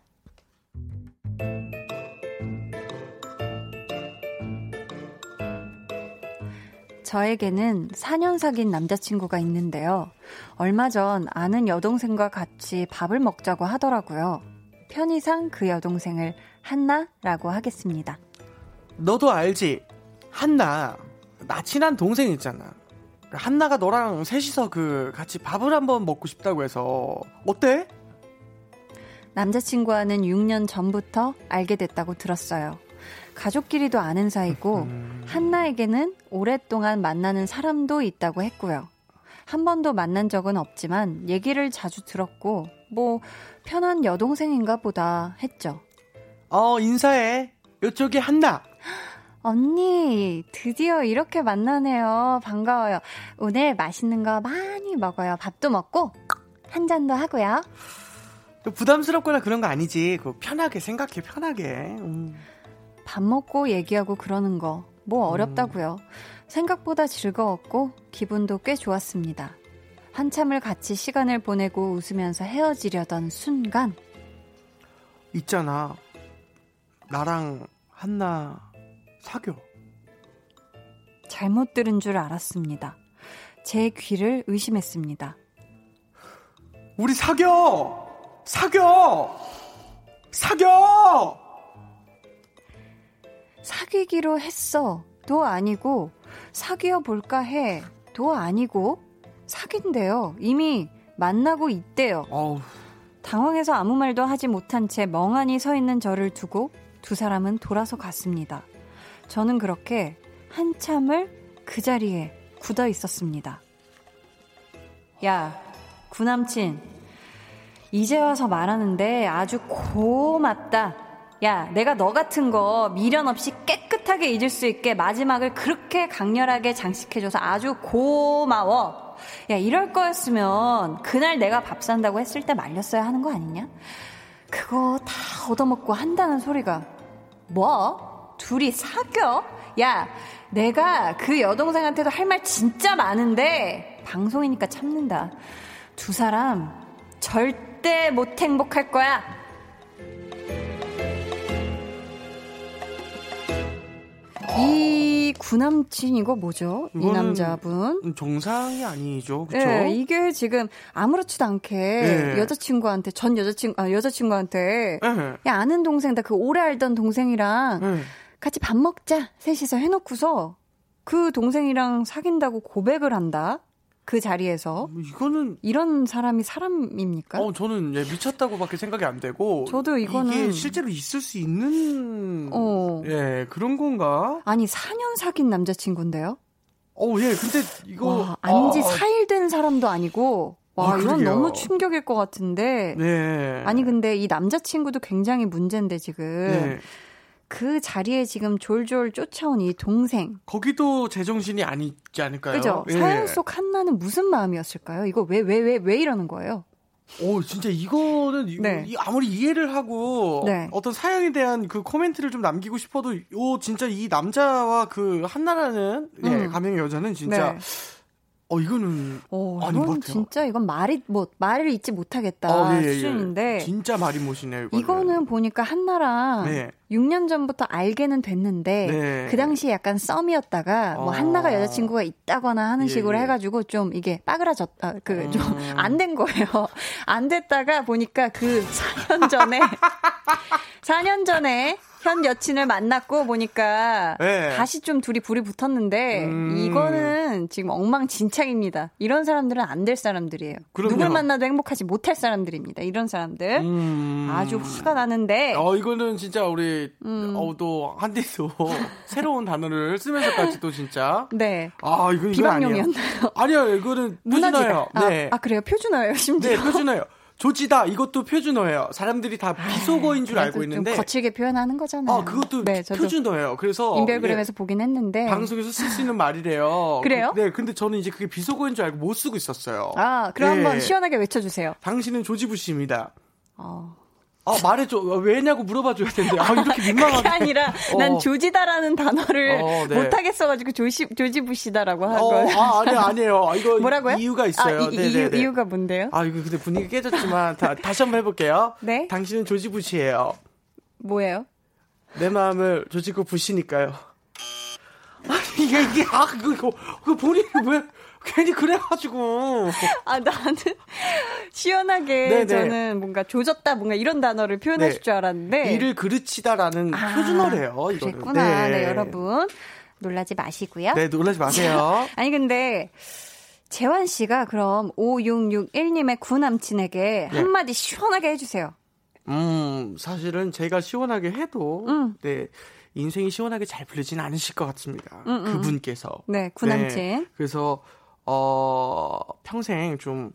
저에게는 4년 사귄 남자친구가 있는데요. 얼마 전 아는 여동생과 같이 밥을 먹자고 하더라고요. 편의상 그 여동생을 한나라고 하겠습니다.
너도 알지? 한나. 나 친한 동생 있잖아. 한나가 너랑 셋이서 그 같이 밥을 한번 먹고 싶다고 해서 어때?
남자친구와는 6년 전부터 알게 됐다고 들었어요. 가족끼리도 아는 사이고 한나에게는 오랫동안 만나는 사람도 있다고 했고요. 한 번도 만난 적은 없지만 얘기를 자주 들었고 뭐 편한 여동생인가 보다 했죠.
어, 인사해. 이쪽이 한나.
언니, 드디어 이렇게 만나네요. 반가워요. 오늘 맛있는 거 많이 먹어요. 밥도 먹고 한 잔도 하고요.
부담스럽거나 그런 거 아니지. 그 편하게 생각해, 편하게. 음.
밥 먹고 얘기하고 그러는 거 뭐 어렵다고요. 생각보다 즐거웠고 기분도 꽤 좋았습니다. 한참을 같이 시간을 보내고 웃으면서 헤어지려던 순간
있잖아. 나랑 한나 사겨.
잘못 들은 줄 알았습니다. 제 귀를 의심했습니다.
우리 사겨! 사겨! 사겨!
사귀기로 했어. 도 아니고 사귀어 볼까 해. 도 아니고 사귄대요. 이미 만나고 있대요.
어우,
당황해서 아무 말도 하지 못한 채 멍하니 서 있는 저를 두고 두 사람은 돌아서 갔습니다. 저는 그렇게 한참을 그 자리에 굳어 있었습니다. 야, 구남친. 이제 와서 말하는데 아주 고맙다. 야, 내가 너 같은 거 미련 없이 깨끗하게 잊을 수 있게 마지막을 그렇게 강렬하게 장식해줘서 아주 고마워. 야, 이럴 거였으면 그날 내가 밥 산다고 했을 때 말렸어야 하는 거 아니냐? 그거 다 얻어먹고 한다는 소리가 뭐? 둘이 사겨? 야, 내가 그 여동생한테도 할 말 진짜 많은데 방송이니까 참는다. 두 사람 절대 못 행복할 거야. 이 구남친 이거 뭐죠? 이 남자분.
음, 정상이 아니죠. 그쵸?
네, 이게 지금 아무렇지도 않게
네.
여자친구한테 전 여자친구 아 여자친구한테
네.
야 아는 동생 다 그 오래 알던 동생이랑
네.
같이 밥 먹자 셋이서 해놓고서 그 동생이랑 사귄다고 고백을 한다 그 자리에서
뭐 이거는
이런 사람이 사람입니까?
어 저는 예, 미쳤다고밖에 생각이 안 되고
저도 이거는-
이게 실제로 있을 수 있는
어.
예 그런 건가?
아니 4년 사귄 남자친구인데요.
어예 근데 이거
와, 안지
아,
4일 된 사람도 아니고 와
아,
이건
그러게요.
너무 충격일 것 같은데
네
아니 근데 이 남자친구도 굉장히 문제인데 지금
네.
그 자리에 지금 졸졸 쫓아온 이 동생
거기도 제정신이 아니지 않을까요?
그죠?
예.
사연 속 한나는 무슨 마음이었을까요? 이거 왜 왜 왜 왜 이러는 거예요?
오 진짜 이거는 이-
네.
이 아무리 이해를 하고
네.
어떤 사연에 대한 그 코멘트를 좀 남기고 싶어도 요 진짜 이 남자와 그 한나라는 예,
음.
가명의 여자는 진짜
네.
어, 이거는
오,
아닌 것
이건
같아요.
진짜 이건 말이 뭐 말을 잊지 못하겠다
어, 예, 예, 예.
수준인데
진짜 말이 못이네요. 이거는.
이거는 보니까 한나랑
네.
6년 전부터 알게는 됐는데
네.
그 당시 약간 썸이었다가 뭐
어.
한나가 여자친구가 있다거나 하는
예,
식으로
예.
해가지고 좀 이게 빠그라졌다 그좀
음.
안된 거예요. 안 됐다가 보니까 그 4년 전에 4년 전에 현 여친을 만났고 보니까
네.
다시 좀 둘이 불이 붙었는데
음.
이거는 지금 엉망진창입니다. 이런 사람들은 안 될 사람들이에요.
그럼요.
누굴 만나도 행복하지 못할 사람들입니다. 이런 사람들
음.
아주 화가 나는데
어, 이거는 진짜 우리,
음.
어, 또, 한디도 새로운 단어를 쓰면서까지 또 진짜.
네
아, 이거
비방용이었나요?
아니요. 이거는 표준어예요.
아,
네.
아 그래요 표준어예요 심지어
네, 표준어예요. 조지다. 이것도 표준어예요. 사람들이 다 비속어인 줄 알고 있는데.
거칠게 표현하는 거잖아요.
아, 그것도
네,
표준어예요. 그래서.
인별그램에서 보긴 했는데
방송에서 쓸 수 있는 말이래요.
그래요?
그- 네, 근데 저는 이제 그게 비속어인 줄 알고 못 쓰고 있었어요.
아 그럼
네.
한번 시원하게 외쳐주세요.
당신은 조지부 씨입니다.
어.
아, 말해줘. 왜냐고 물어봐 줘야 되는데. 아, 이렇게 민망하게.
아니라 난
어.
조지다라는 단어를
어, 네.
못하겠어가지고 조시 조지부시다라고 한
어,
거예요.
아, 아니, 아니에요. 아, 이거
뭐라고요?
이유가 있어요.
아, 이,
네네네.
이유, 이유가 뭔데요?
아, 이거 근데 분위기 깨졌지만, 다, 다시 한번 해볼게요.
네?
당신은 조지부 씨예요
뭐예요?
내 마음을 조지고 부시니까요. 아니, 이게, 이게, 아, 그거, 그 본인이 왜, 괜히 그래가지고.
아 나는 시원하게
네네.
저는 뭔가 조졌다 뭔가 이런 단어를 표현하실
네.
줄 알았는데
일을 그르치다라는
아,
표준어래요, 이거는.
그랬구나. 네. 여러분 놀라지 마시고요.
네, 놀라지 마세요.
아니 근데 재환 씨가 그럼 5661님의 구남친에게
네.
한마디 시원하게 해주세요.
음, 사실은 제가 시원하게 해도,
음.
네, 인생이 시원하게 잘 풀리진 않으실 것 같습니다.
음, 음.
그분께서.
네, 구남친.
네, 그래서, 어, 평생 좀,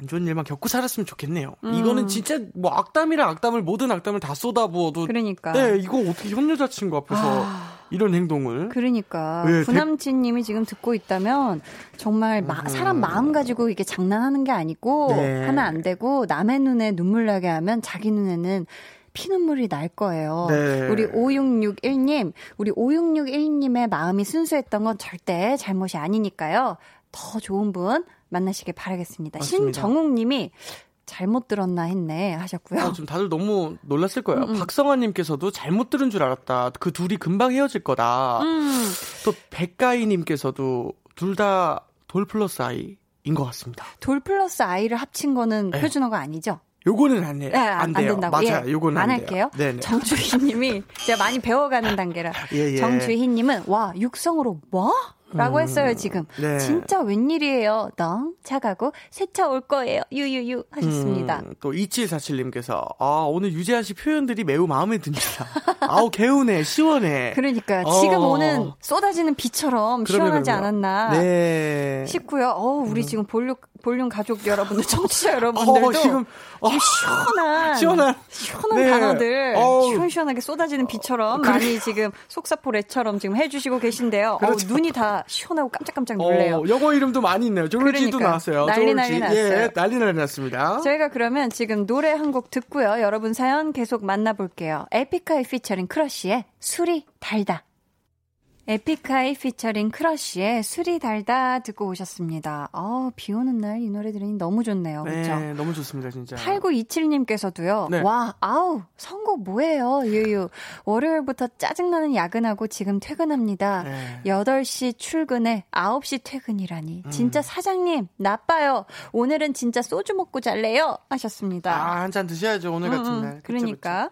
안 좋은 일만 겪고 살았으면 좋겠네요.
음.
이거는 진짜 뭐 악담이랑 악담을 모든 악담을 다 쏟아부어도
그러니까.
네 이거 어떻게 현 여자친구 앞에서 이런 행동을
그러니까
네,
구남친님이 지금 듣고 있다면 정말 마- 사람 마음 가지고 이게 장난하는 게 아니고
음. 네.
하면 안 되고 남의 눈에 눈물 나게 하면 자기 눈에는 피눈물이 날 거예요.
네.
우리 5661님, 우리 5661님의 마음이 순수했던 건 절대 잘못이 아니니까요. 더 좋은 분 만나시길 바라겠습니다.
맞습니다.
신정욱 님이 잘못 들었나 했네 하셨고요.
아, 좀 다들 너무 놀랐을 거예요.
음, 음.
박성환님께서도 잘못 들은 줄 알았다. 그 둘이 금방 헤어질 거다.
음,
또 백가희님께서도 둘 다 돌 플러스 아이인 것 같습니다.
돌 플러스 아이를 합친 거는
네.
표준어가 아니죠?
요거는 안 해요.
네,
안,
안,
돼요.
된다고.
맞아요.
예,
요거는
안
안
할게요.
네네.
정주희님이 제가 많이 배워가는 단계라.
예, 예.
정주희님은 와 육성으로 뭐? 라고 했어요 지금.
네.
진짜 웬일이에요. 덩 차가고 세차 올 거예요. 유유유 하셨습니다.
음, 또 2747님께서 아 오늘 유재한 씨 표현들이 매우 마음에 듭니다. 아우 개운해 시원해.
그러니까
어.
지금 오는 쏟아지는 비처럼
그럼요,
시원하지
그럼요.
않았나
네.
싶고요. 어 우리 지금 볼륨 볼륨 가족 여러분들, 청취자 여러분들도
어, 지금 어,
시원한
시원한
시원한
네.
단어들
어우.
시원시원하게 쏟아지는 비처럼 많이 지금 속사포레처럼 지금 해주시고 계신데요. 어,
그렇죠.
눈이 다 시원하고 깜짝깜짝 놀래요.
어, 영어 이름도 많이 있네요.
그러니까.
나왔어요.
난리
조르지.
난리 났어요.
예, 난리 난리 났습니다.
저희가 그러면 지금 노래 한 곡 듣고요. 여러분 사연 계속 만나볼게요. 에픽하이 피처링 크러쉬의 술이 달다. 에픽하이 피처링 크러쉬의 술이 달다 듣고 오셨습니다. 아, 비 오는 날 이 노래 들으니 너무 좋네요.
네,
그렇죠?
너무 좋습니다, 진짜.
8927님께서도요.
네.
와, 아우, 선곡 뭐예요? 유유. 월요일부터 짜증나는 야근하고 지금 퇴근합니다.
네.
8시 출근에 9시 퇴근이라니.
음.
진짜 사장님, 나빠요. 오늘은 진짜 소주 먹고 잘래요? 하셨습니다.
아, 한 잔 드셔야죠, 오늘 같은
음,
날. 그쵸,
그러니까.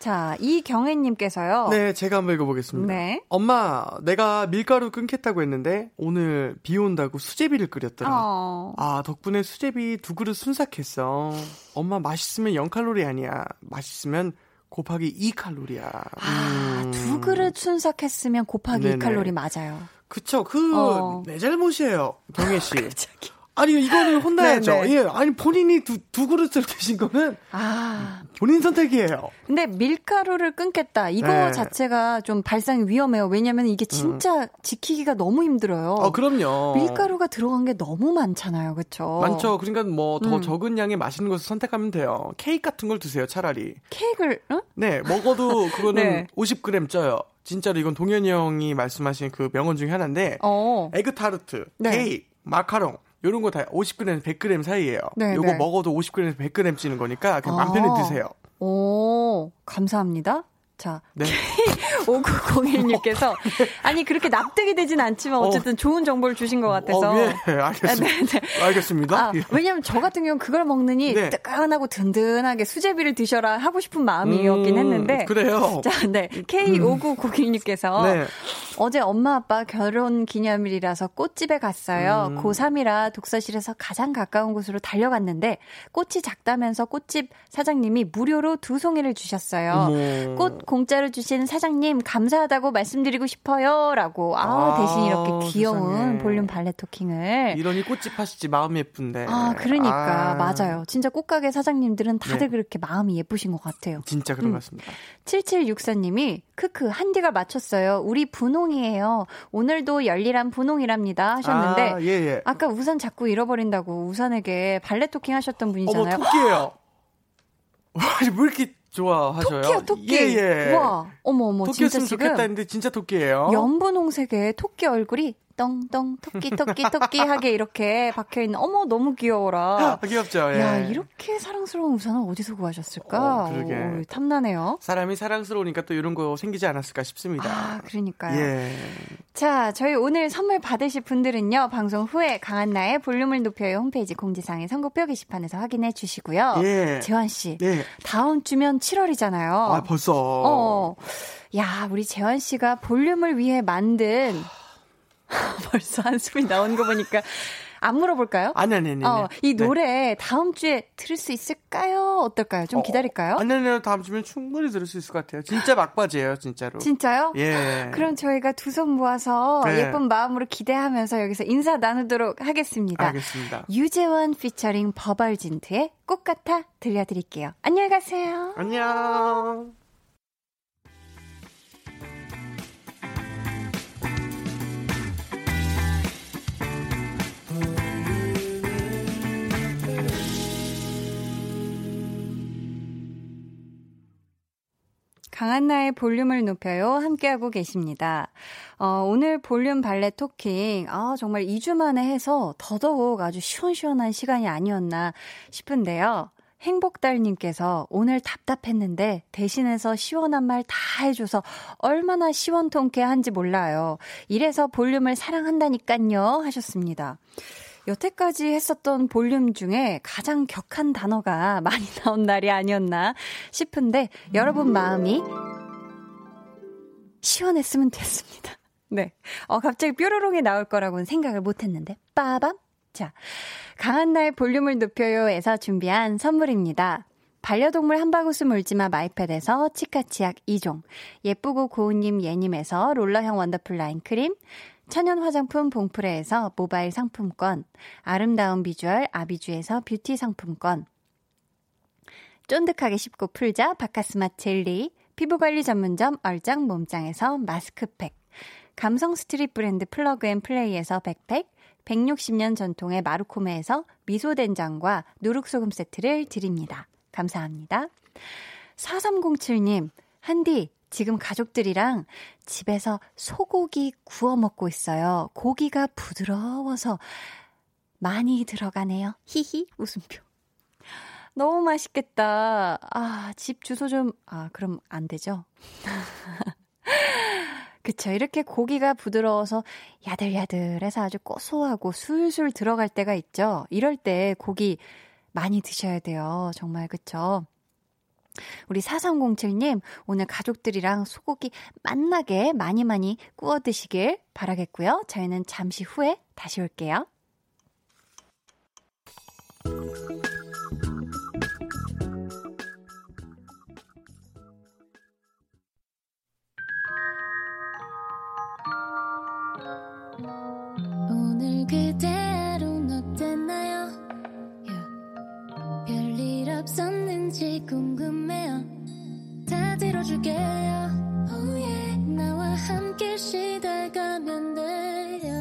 자, 이경혜님께서요.
네, 제가 한번 읽어보겠습니다.
네.
엄마, 내가 밀가루 끊겠다고 했는데, 오늘 비 온다고 수제비를 끓였더라.
어.
아, 덕분에 수제비 두 그릇 순삭했어. 엄마, 맛있으면 0칼로리 아니야. 맛있으면 곱하기 2칼로리야.
아, 두 그릇 순삭했으면 곱하기
네네.
2칼로리 맞아요.
그쵸, 그,
어.
내 잘못이에요. 경혜씨. 아니, 이거는 혼나야죠.
네네.
예, 아니, 본인이 두, 두 그릇을 드신 거는
아.
본인 선택이에요.
근데 밀가루를 끊겠다. 이거
네.
자체가 좀 발상이 위험해요. 왜냐면 이게 진짜 지키기가 너무 힘들어요.
어, 그럼요.
밀가루가 들어간 게 너무 많잖아요. 그렇죠?
많죠. 그러니까 뭐더
음.
적은 양의 맛있는 것을 선택하면 돼요. 케이크 같은 걸 드세요, 차라리.
케이크를 응?
네, 먹어도 그거는
네.
50g 쪄요. 진짜로 이건 동현이 형이 말씀하신 그 명언 중에 하나인데
어.
에그 타르트,
네.
케이크, 마카롱 요런 거 다 50g, 100g 사이예요.
네,
요거
네.
먹어도 50g, 100g 찌는 거니까 그냥 맘 편히
아.
드세요.
오, 감사합니다. 자,
네.
5901님께서 아니 그렇게 납득이 되진 않지만 어쨌든 좋은 정보를 주신 것 같아서
어, 예, 알겠습니다.
네, 네.
알겠습니다.
아,
예.
왜냐면 저 같은 경우는 그걸 먹느니
네.
뜨끈하고 든든하게 수제비를 드셔라 하고 싶은 마음이었긴
음,
했는데
그래요.
자, 네. K5901님께서
네.
어제 엄마 아빠 결혼 기념일이라서 꽃집에 갔어요.
음.
고3이라 독서실에서 가장 가까운 곳으로 달려갔는데 꽃이 작다면서 꽃집 사장님이 무료로 두 송이를 주셨어요. 꽃 공짜로 주신 사장님 감사하다고 말씀드리고 싶어요. 라고. 아,
아,
대신 이렇게 귀여운
세상에.
볼륨 발레 토킹을.
이러니 꽃집 하시지 마음이 예쁜데.
아, 그러니까.
아,
맞아요. 진짜 꽃가게 사장님들은 다들
네.
그렇게 마음이 예쁘신 것 같아요.
진짜 그런
음.
것 같습니다.
7764님이 크크 한디가 맞췄어요. 우리 분홍이에요. 오늘도 열일한 분홍이랍니다 하셨는데
아, 예, 예.
아까 우산 자꾸 잃어버린다고 우산에게 발레 토킹 하셨던
어머,
분이잖아요.
토끼예요. 와, 왜 이렇게 좋아하셔요?
토끼야 토끼.
예, 예.
와 어머 어머 진짜
토끼였으면
지금
좋겠다 했는데 진짜 토끼예요.
연분홍색의 토끼 얼굴이 떵떵 토끼 토끼 토끼 하게 이렇게 박혀 있는 어머 너무 귀여워라.
아, 귀엽죠. 예.
야 이렇게 사랑스러운 우산을 어디서 구하셨을까?
어, 그러게.
오, 탐나네요.
사람이 사랑스러우니까 또 이런 거 생기지 않았을까 싶습니다.
아 그러니까요.
예.
자, 저희 오늘 선물 받으실 분들은요, 방송 후에 강한나의 볼륨을 높여요 홈페이지 공지사항의 선곡표 게시판에서 확인해 주시고요.
예.
재환씨,
네.
다음 주면 7월이잖아요.
아, 벌써.
어. 야, 우리 재환 씨가 볼륨을 위해 만든, 벌써 한숨이 나온 거 보니까, 안 물어볼까요?
아니, 아니, 아니.
어, 이
네.
노래 다음 주에 들을 수 있을까요? 어떨까요? 좀 기다릴까요?
아니, 아니, 다음 주면 충분히 들을 수 있을 것 같아요. 진짜 막바지예요, 진짜로.
진짜요?
예.
그럼 저희가 두 손 모아서
네.
예쁜 마음으로 기대하면서 여기서 인사 나누도록 하겠습니다.
알겠습니다.
유재원 피처링 버벌진트의 꽃 같아 들려드릴게요. 안녕히 가세요.
안녕.
강한나의 볼륨을 높여요. 함께하고 계십니다. 어, 오늘 볼륨 발레 토킹, 아, 정말 2주 만에 해서 더더욱 아주 시원시원한 시간이 아니었나 싶은데요. 행복달님께서 오늘 답답했는데 대신해서 시원한 말 다 해줘서 얼마나 시원통쾌한지 몰라요. 이래서 볼륨을 사랑한다니깐요 하셨습니다. 여태까지 했었던 볼륨 중에 가장 격한 단어가 많이 나온 날이 아니었나 싶은데 여러분 마음이 시원했으면 됐습니다. 네. 어, 갑자기 뾰로롱이 나올 거라고는 생각을 못 했는데. 빠밤. 자. 강한나의 볼륨을 높여요에서 준비한 선물입니다. 반려동물 한바구스 물지마 마이패드에서 치카치약 2종, 예쁘고 고운님 예님에서 롤러형 wonderful line 크림, 천연 화장품 봉프레에서 모바일 상품권, 아름다운 비주얼 아비주에서 뷰티 상품권, 쫀득하게 씹고 풀자 바카스마 젤리, 피부관리 전문점 얼짱 몸짱에서 마스크팩, 감성 스트릿 브랜드 플러그앤플레이에서 백팩, 160년 전통의 마루코메에서 미소된장과 누룩소금 세트를 드립니다. 감사합니다. 4307님, 한디, 지금 가족들이랑 집에서 소고기 구워 먹고 있어요. 고기가 부드러워서 많이 들어가네요. 히히, 웃음표. 너무 맛있겠다. 아, 집 주소 좀, 아, 그럼 안 되죠? 그쵸. 이렇게 고기가 부드러워서 야들야들해서 아주 고소하고 술술 들어갈 때가 있죠. 이럴 때 고기 많이 드셔야 돼요. 정말, 그쵸. 우리 4307님, 오늘 가족들이랑 소고기 맛나게 많이 많이 구워 드시길 바라겠고요. 저희는 잠시 후에 다시 올게요.
그게야. Oh yeah. 나와 함께 시달가면 돼요.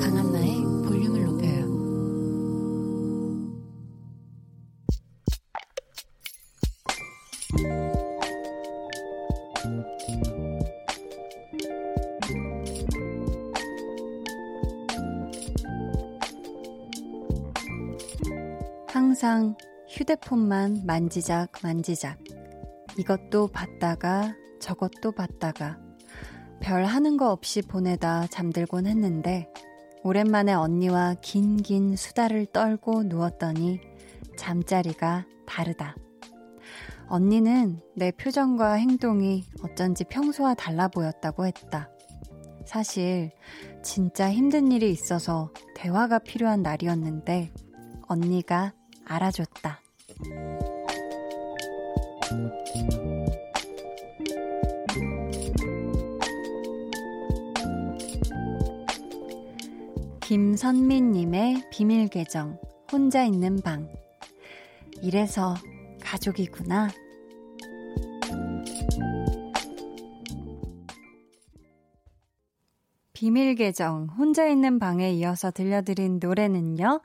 강한나의 볼륨을 높여요. 항상 휴대폰만 만지작 만지작. 이것도 봤다가 저것도 봤다가 별 하는 거 없이 보내다 잠들곤 했는데 오랜만에 언니와 긴긴 수다를 떨고 누웠더니 잠자리가 다르다. 언니는 내 표정과 행동이 어쩐지 평소와 달라 보였다고 했다. 사실 진짜 힘든 일이 있어서 대화가 필요한 날이었는데 언니가 알아줬다. 김선미님의 비밀 계정, 혼자 있는 방. 이래서 가족이구나. 비밀 계정, 혼자 있는 방에 이어서 들려드린 노래는요,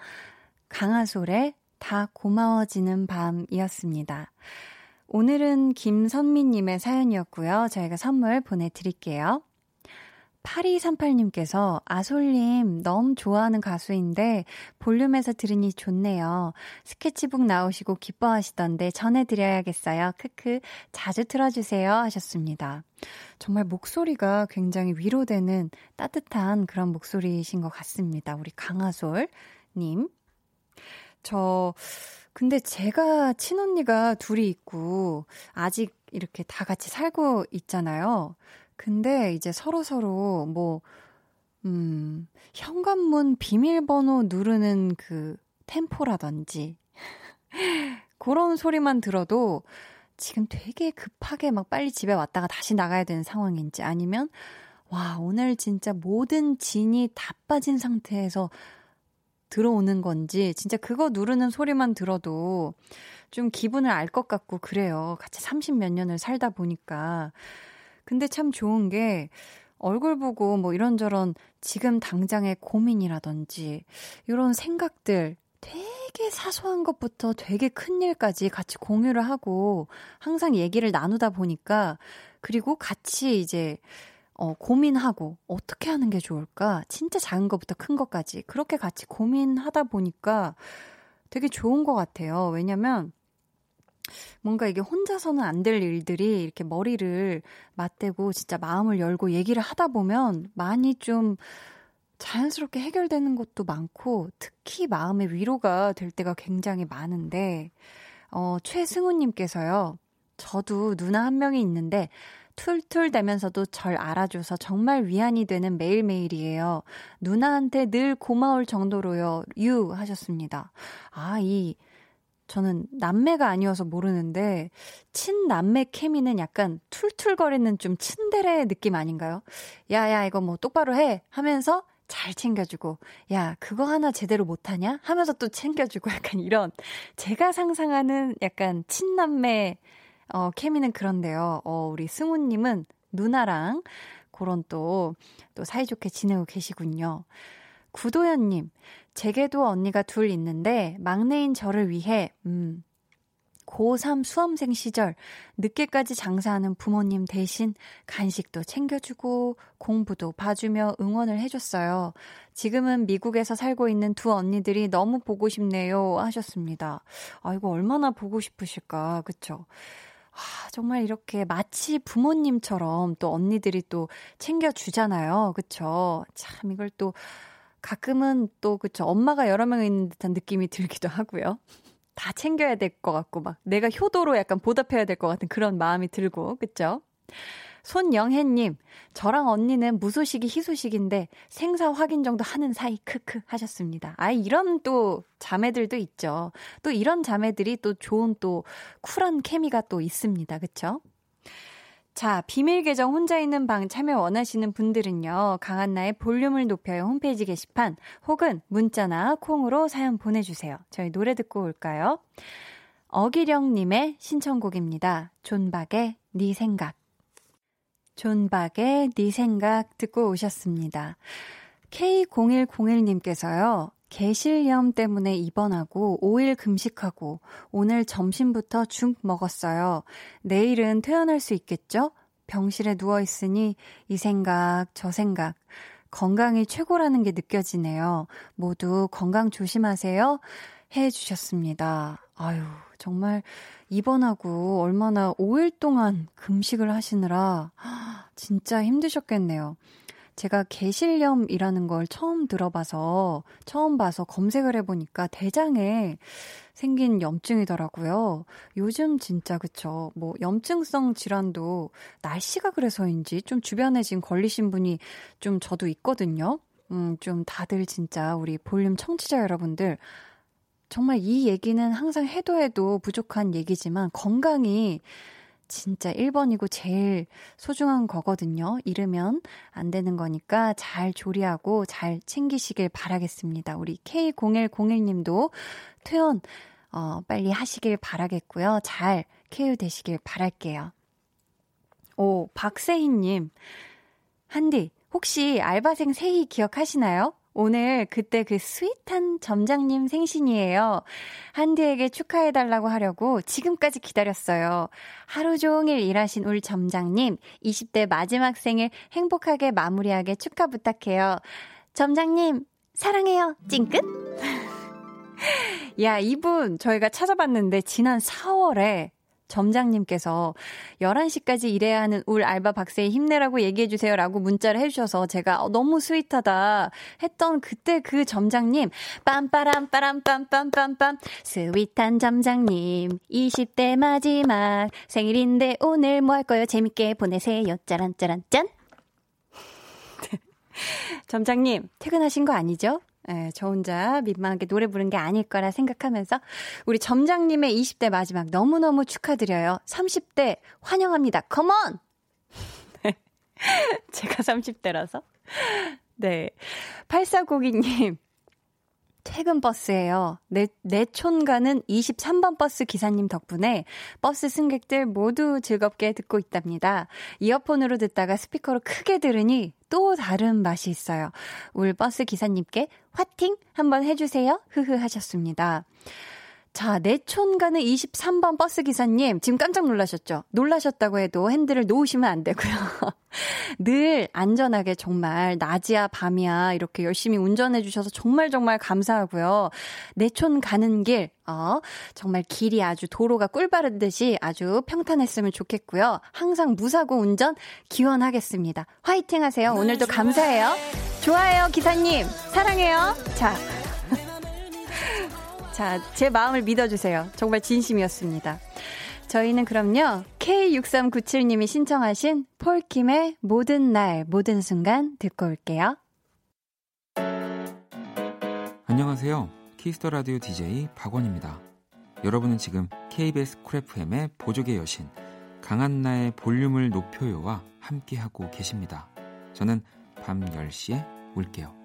강하솔의 다 고마워지는 밤이었습니다. 오늘은 김선미님의 사연이었고요. 저희가 선물 보내드릴게요. 8238님께서 아솔님 너무 좋아하는 가수인데 볼륨에서 들으니 좋네요. 스케치북 나오시고 기뻐하시던데 전해드려야겠어요. 크크 자주 틀어주세요 하셨습니다. 정말 목소리가 굉장히 위로되는 따뜻한 그런 목소리이신 것 같습니다. 우리 강아솔님. 저 근데 제가 친언니가 둘이 있고 아직 이렇게 다 같이 살고 있잖아요. 근데 이제 서로 서로 뭐, 음, 현관문 비밀번호 누르는 그 템포라든지, 그런 소리만 들어도 지금 되게 급하게 막 빨리 집에 왔다가 다시 나가야 되는 상황인지 아니면, 와, 오늘 진짜 모든 진이 다 빠진 상태에서 들어오는 건지, 진짜 그거 누르는 소리만 들어도 좀 기분을 알 것 같고 그래요. 같이 30 몇 년을 살다 보니까. 근데 참 좋은 게 얼굴 보고 뭐 이런저런 지금 당장의 고민이라든지 이런 생각들 되게 사소한 것부터 되게 큰 일까지 같이 공유를 하고 항상 얘기를 나누다 보니까 그리고 같이 이제 어, 고민하고 어떻게 하는 게 좋을까? 진짜 작은 것부터 큰 것까지 그렇게 같이 고민하다 보니까 되게 좋은 것 같아요. 왜냐면 뭔가 이게 혼자서는 안 될 일들이 이렇게 머리를 맞대고 진짜 마음을 열고 얘기를 하다 보면 많이 좀 자연스럽게 해결되는 것도 많고 특히 마음의 위로가 될 때가 굉장히 많은데 어 최승우님께서요. 저도 누나 한 명이 있는데 툴툴대면서도 절 알아줘서 정말 위안이 되는 매일매일이에요. 누나한테 늘 고마울 정도로요. 유 하셨습니다. 아, 이 저는 남매가 아니어서 모르는데 친남매 케미는 약간 툴툴거리는 좀 친데레 느낌 아닌가요? 야야 이거 뭐 똑바로 해 하면서 잘 챙겨주고 야 그거 하나 제대로 못하냐 하면서 또 챙겨주고 약간 이런 제가 상상하는 약간 친남매 어 케미는 그런데요. 어 우리 승우님은 누나랑 그런 또 또 사이좋게 지내고 계시군요. 구도현님, 제게도 언니가 둘 있는데 막내인 저를 위해 음 고3 수험생 시절 늦게까지 장사하는 부모님 대신 간식도 챙겨주고 공부도 봐주며 응원을 해줬어요. 지금은 미국에서 살고 있는 두 언니들이 너무 보고 싶네요 하셨습니다. 아이고 얼마나 보고 싶으실까 그쵸? 아, 정말 이렇게 마치 부모님처럼 또 언니들이 또 챙겨주잖아요. 그쵸? 참 이걸 또 가끔은 또 그쵸 엄마가 여러 명 있는 듯한 느낌이 들기도 하고요. 다 챙겨야 될 것 같고 막 내가 효도로 약간 보답해야 될 것 같은 그런 마음이 들고 그쵸? 손영혜님, 저랑 언니는 무소식이 희소식인데 생사 확인 정도 하는 사이 크크 하셨습니다. 아 이런 또 자매들도 있죠. 또 이런 자매들이 또 좋은 또 쿨한 케미가 또 있습니다. 그쵸? 자, 비밀 계정 혼자 있는 방 참여 원하시는 분들은요, 강한나의 볼륨을 높여요 홈페이지 게시판 혹은 문자나 콩으로 사연 보내주세요. 저희 노래 듣고 올까요? 어기령님의 신청곡입니다. 존박의 네 생각. 존박의 네 생각 듣고 오셨습니다. K0101님께서요, 개실염 때문에 입원하고 5일 금식하고 오늘 점심부터 죽 먹었어요. 내일은 퇴원할 수 있겠죠? 병실에 누워 있으니 이 생각, 저 생각. 건강이 최고라는 게 느껴지네요. 모두 건강 조심하세요. 해 주셨습니다. 아유, 정말 입원하고 얼마나 5일 동안 금식을 하시느라 진짜 힘드셨겠네요. 제가 개실염이라는 걸 처음 들어봐서, 처음 봐서 검색을 해보니까 대장에 생긴 염증이더라고요. 요즘 진짜 그쵸. 뭐 염증성 질환도 날씨가 그래서인지 좀 주변에 지금 걸리신 분이 좀 저도 있거든요. 음, 좀 다들 진짜 우리 볼륨 청취자 여러분들 정말 이 얘기는 항상 해도 해도 부족한 얘기지만 건강이 진짜 1번이고 제일 소중한 거거든요. 잃으면 안 되는 거니까 잘 조리하고 잘 챙기시길 바라겠습니다. 우리 K0101님도 퇴원, 어, 빨리 하시길 바라겠고요. 잘 케어 되시길 바랄게요. 오, 박세희님. 한디, 혹시 알바생 세희 기억하시나요? 오늘 그때 그 스윗한 점장님 생신이에요. 한디에게 축하해달라고 하려고 지금까지 기다렸어요. 하루 종일 일하신 울 점장님, 20대 마지막 생일 행복하게 마무리하게 축하 부탁해요. 점장님, 사랑해요. 찡끗? 야, 이분 저희가 찾아봤는데 지난 4월에 점장님께서 11시까지 일해야 하는 울 알바 박세희 힘내라고 얘기해주세요 라고 문자를 해주셔서 제가 어, 너무 sweet하다 했던 그때 그 점장님, 빰빠람 빠람 빰빰빰빰, sweet한 점장님, 20대 마지막 생일인데 오늘 뭐 할 거요? 재밌게 보내세요. 짜란, 짜란, 짠! 점장님, 퇴근하신 거 아니죠? 예, 저 혼자 민망하게 노래 부른 게 아닐 거라 생각하면서 우리 점장님의 20대 마지막 너무너무 축하드려요. 30대 환영합니다. come on! 제가 30대라서. 네. 8402님. 퇴근 버스예요. 내, 내촌 가는 23번 버스 기사님 덕분에 버스 승객들 모두 즐겁게 듣고 있답니다. 이어폰으로 듣다가 스피커로 크게 들으니 또 다른 맛이 있어요. 울 버스 기사님께 화팅 한번 해주세요. 흐흐 하셨습니다. 자, 내촌 가는 23번 버스 기사님, 지금 깜짝 놀라셨죠? 놀라셨다고 해도 핸들을 놓으시면 안 되고요. 늘 안전하게 정말 낮이야 밤이야 이렇게 열심히 운전해 주셔서 정말 정말 감사하고요. 내촌 가는 길, 어, 정말 길이 아주 도로가 꿀바른 듯이 아주 평탄했으면 좋겠고요. 항상 무사고 운전 기원하겠습니다. 화이팅 하세요. 오늘도 감사해요. 좋아요, 기사님. 사랑해요. 자. 자, 제 마음을 믿어주세요. 정말 진심이었습니다. 저희는 그럼요, K6397님이 신청하신 폴킴의 모든 날, 모든 순간 듣고 올게요.
안녕하세요. Kiss the Radio DJ 박원입니다. 여러분은 지금 KBS 쿨 FM의 보조개 여신 강한나의 볼륨을 높여요와 함께하고 계십니다. 저는 밤 10시에 올게요.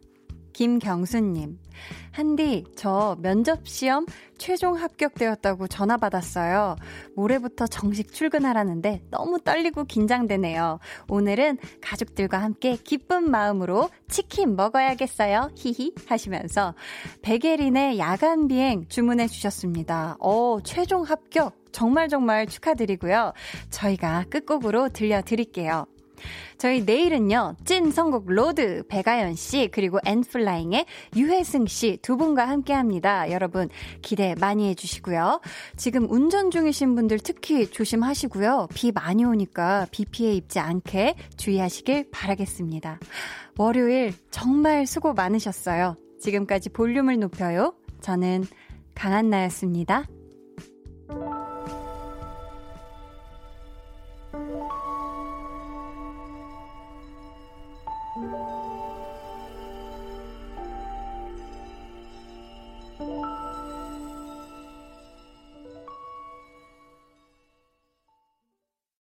김경수님, 한디, 저 면접시험 최종 합격되었다고 전화 받았어요. 모레부터 정식 출근하라는데 너무 떨리고 긴장되네요. 오늘은 가족들과 함께 기쁜 마음으로 치킨 먹어야겠어요. 히히 하시면서 베게린의 야간 비행 주문해 주셨습니다. 어, 최종 합격 정말 정말 축하드리고요. 저희가 끝곡으로 들려드릴게요. 저희 내일은요, 찐 선곡 로드, 배가연 씨, 그리고 엔플라잉의 유회승 씨 두 분과 함께 합니다. 여러분, 기대 많이 해주시고요. 지금 운전 중이신 분들 특히 조심하시고요. 비 많이 오니까 비 피해 입지 않게 주의하시길 바라겠습니다. 월요일 정말 수고 많으셨어요. 지금까지 볼륨을 높여요. 저는 강한나였습니다.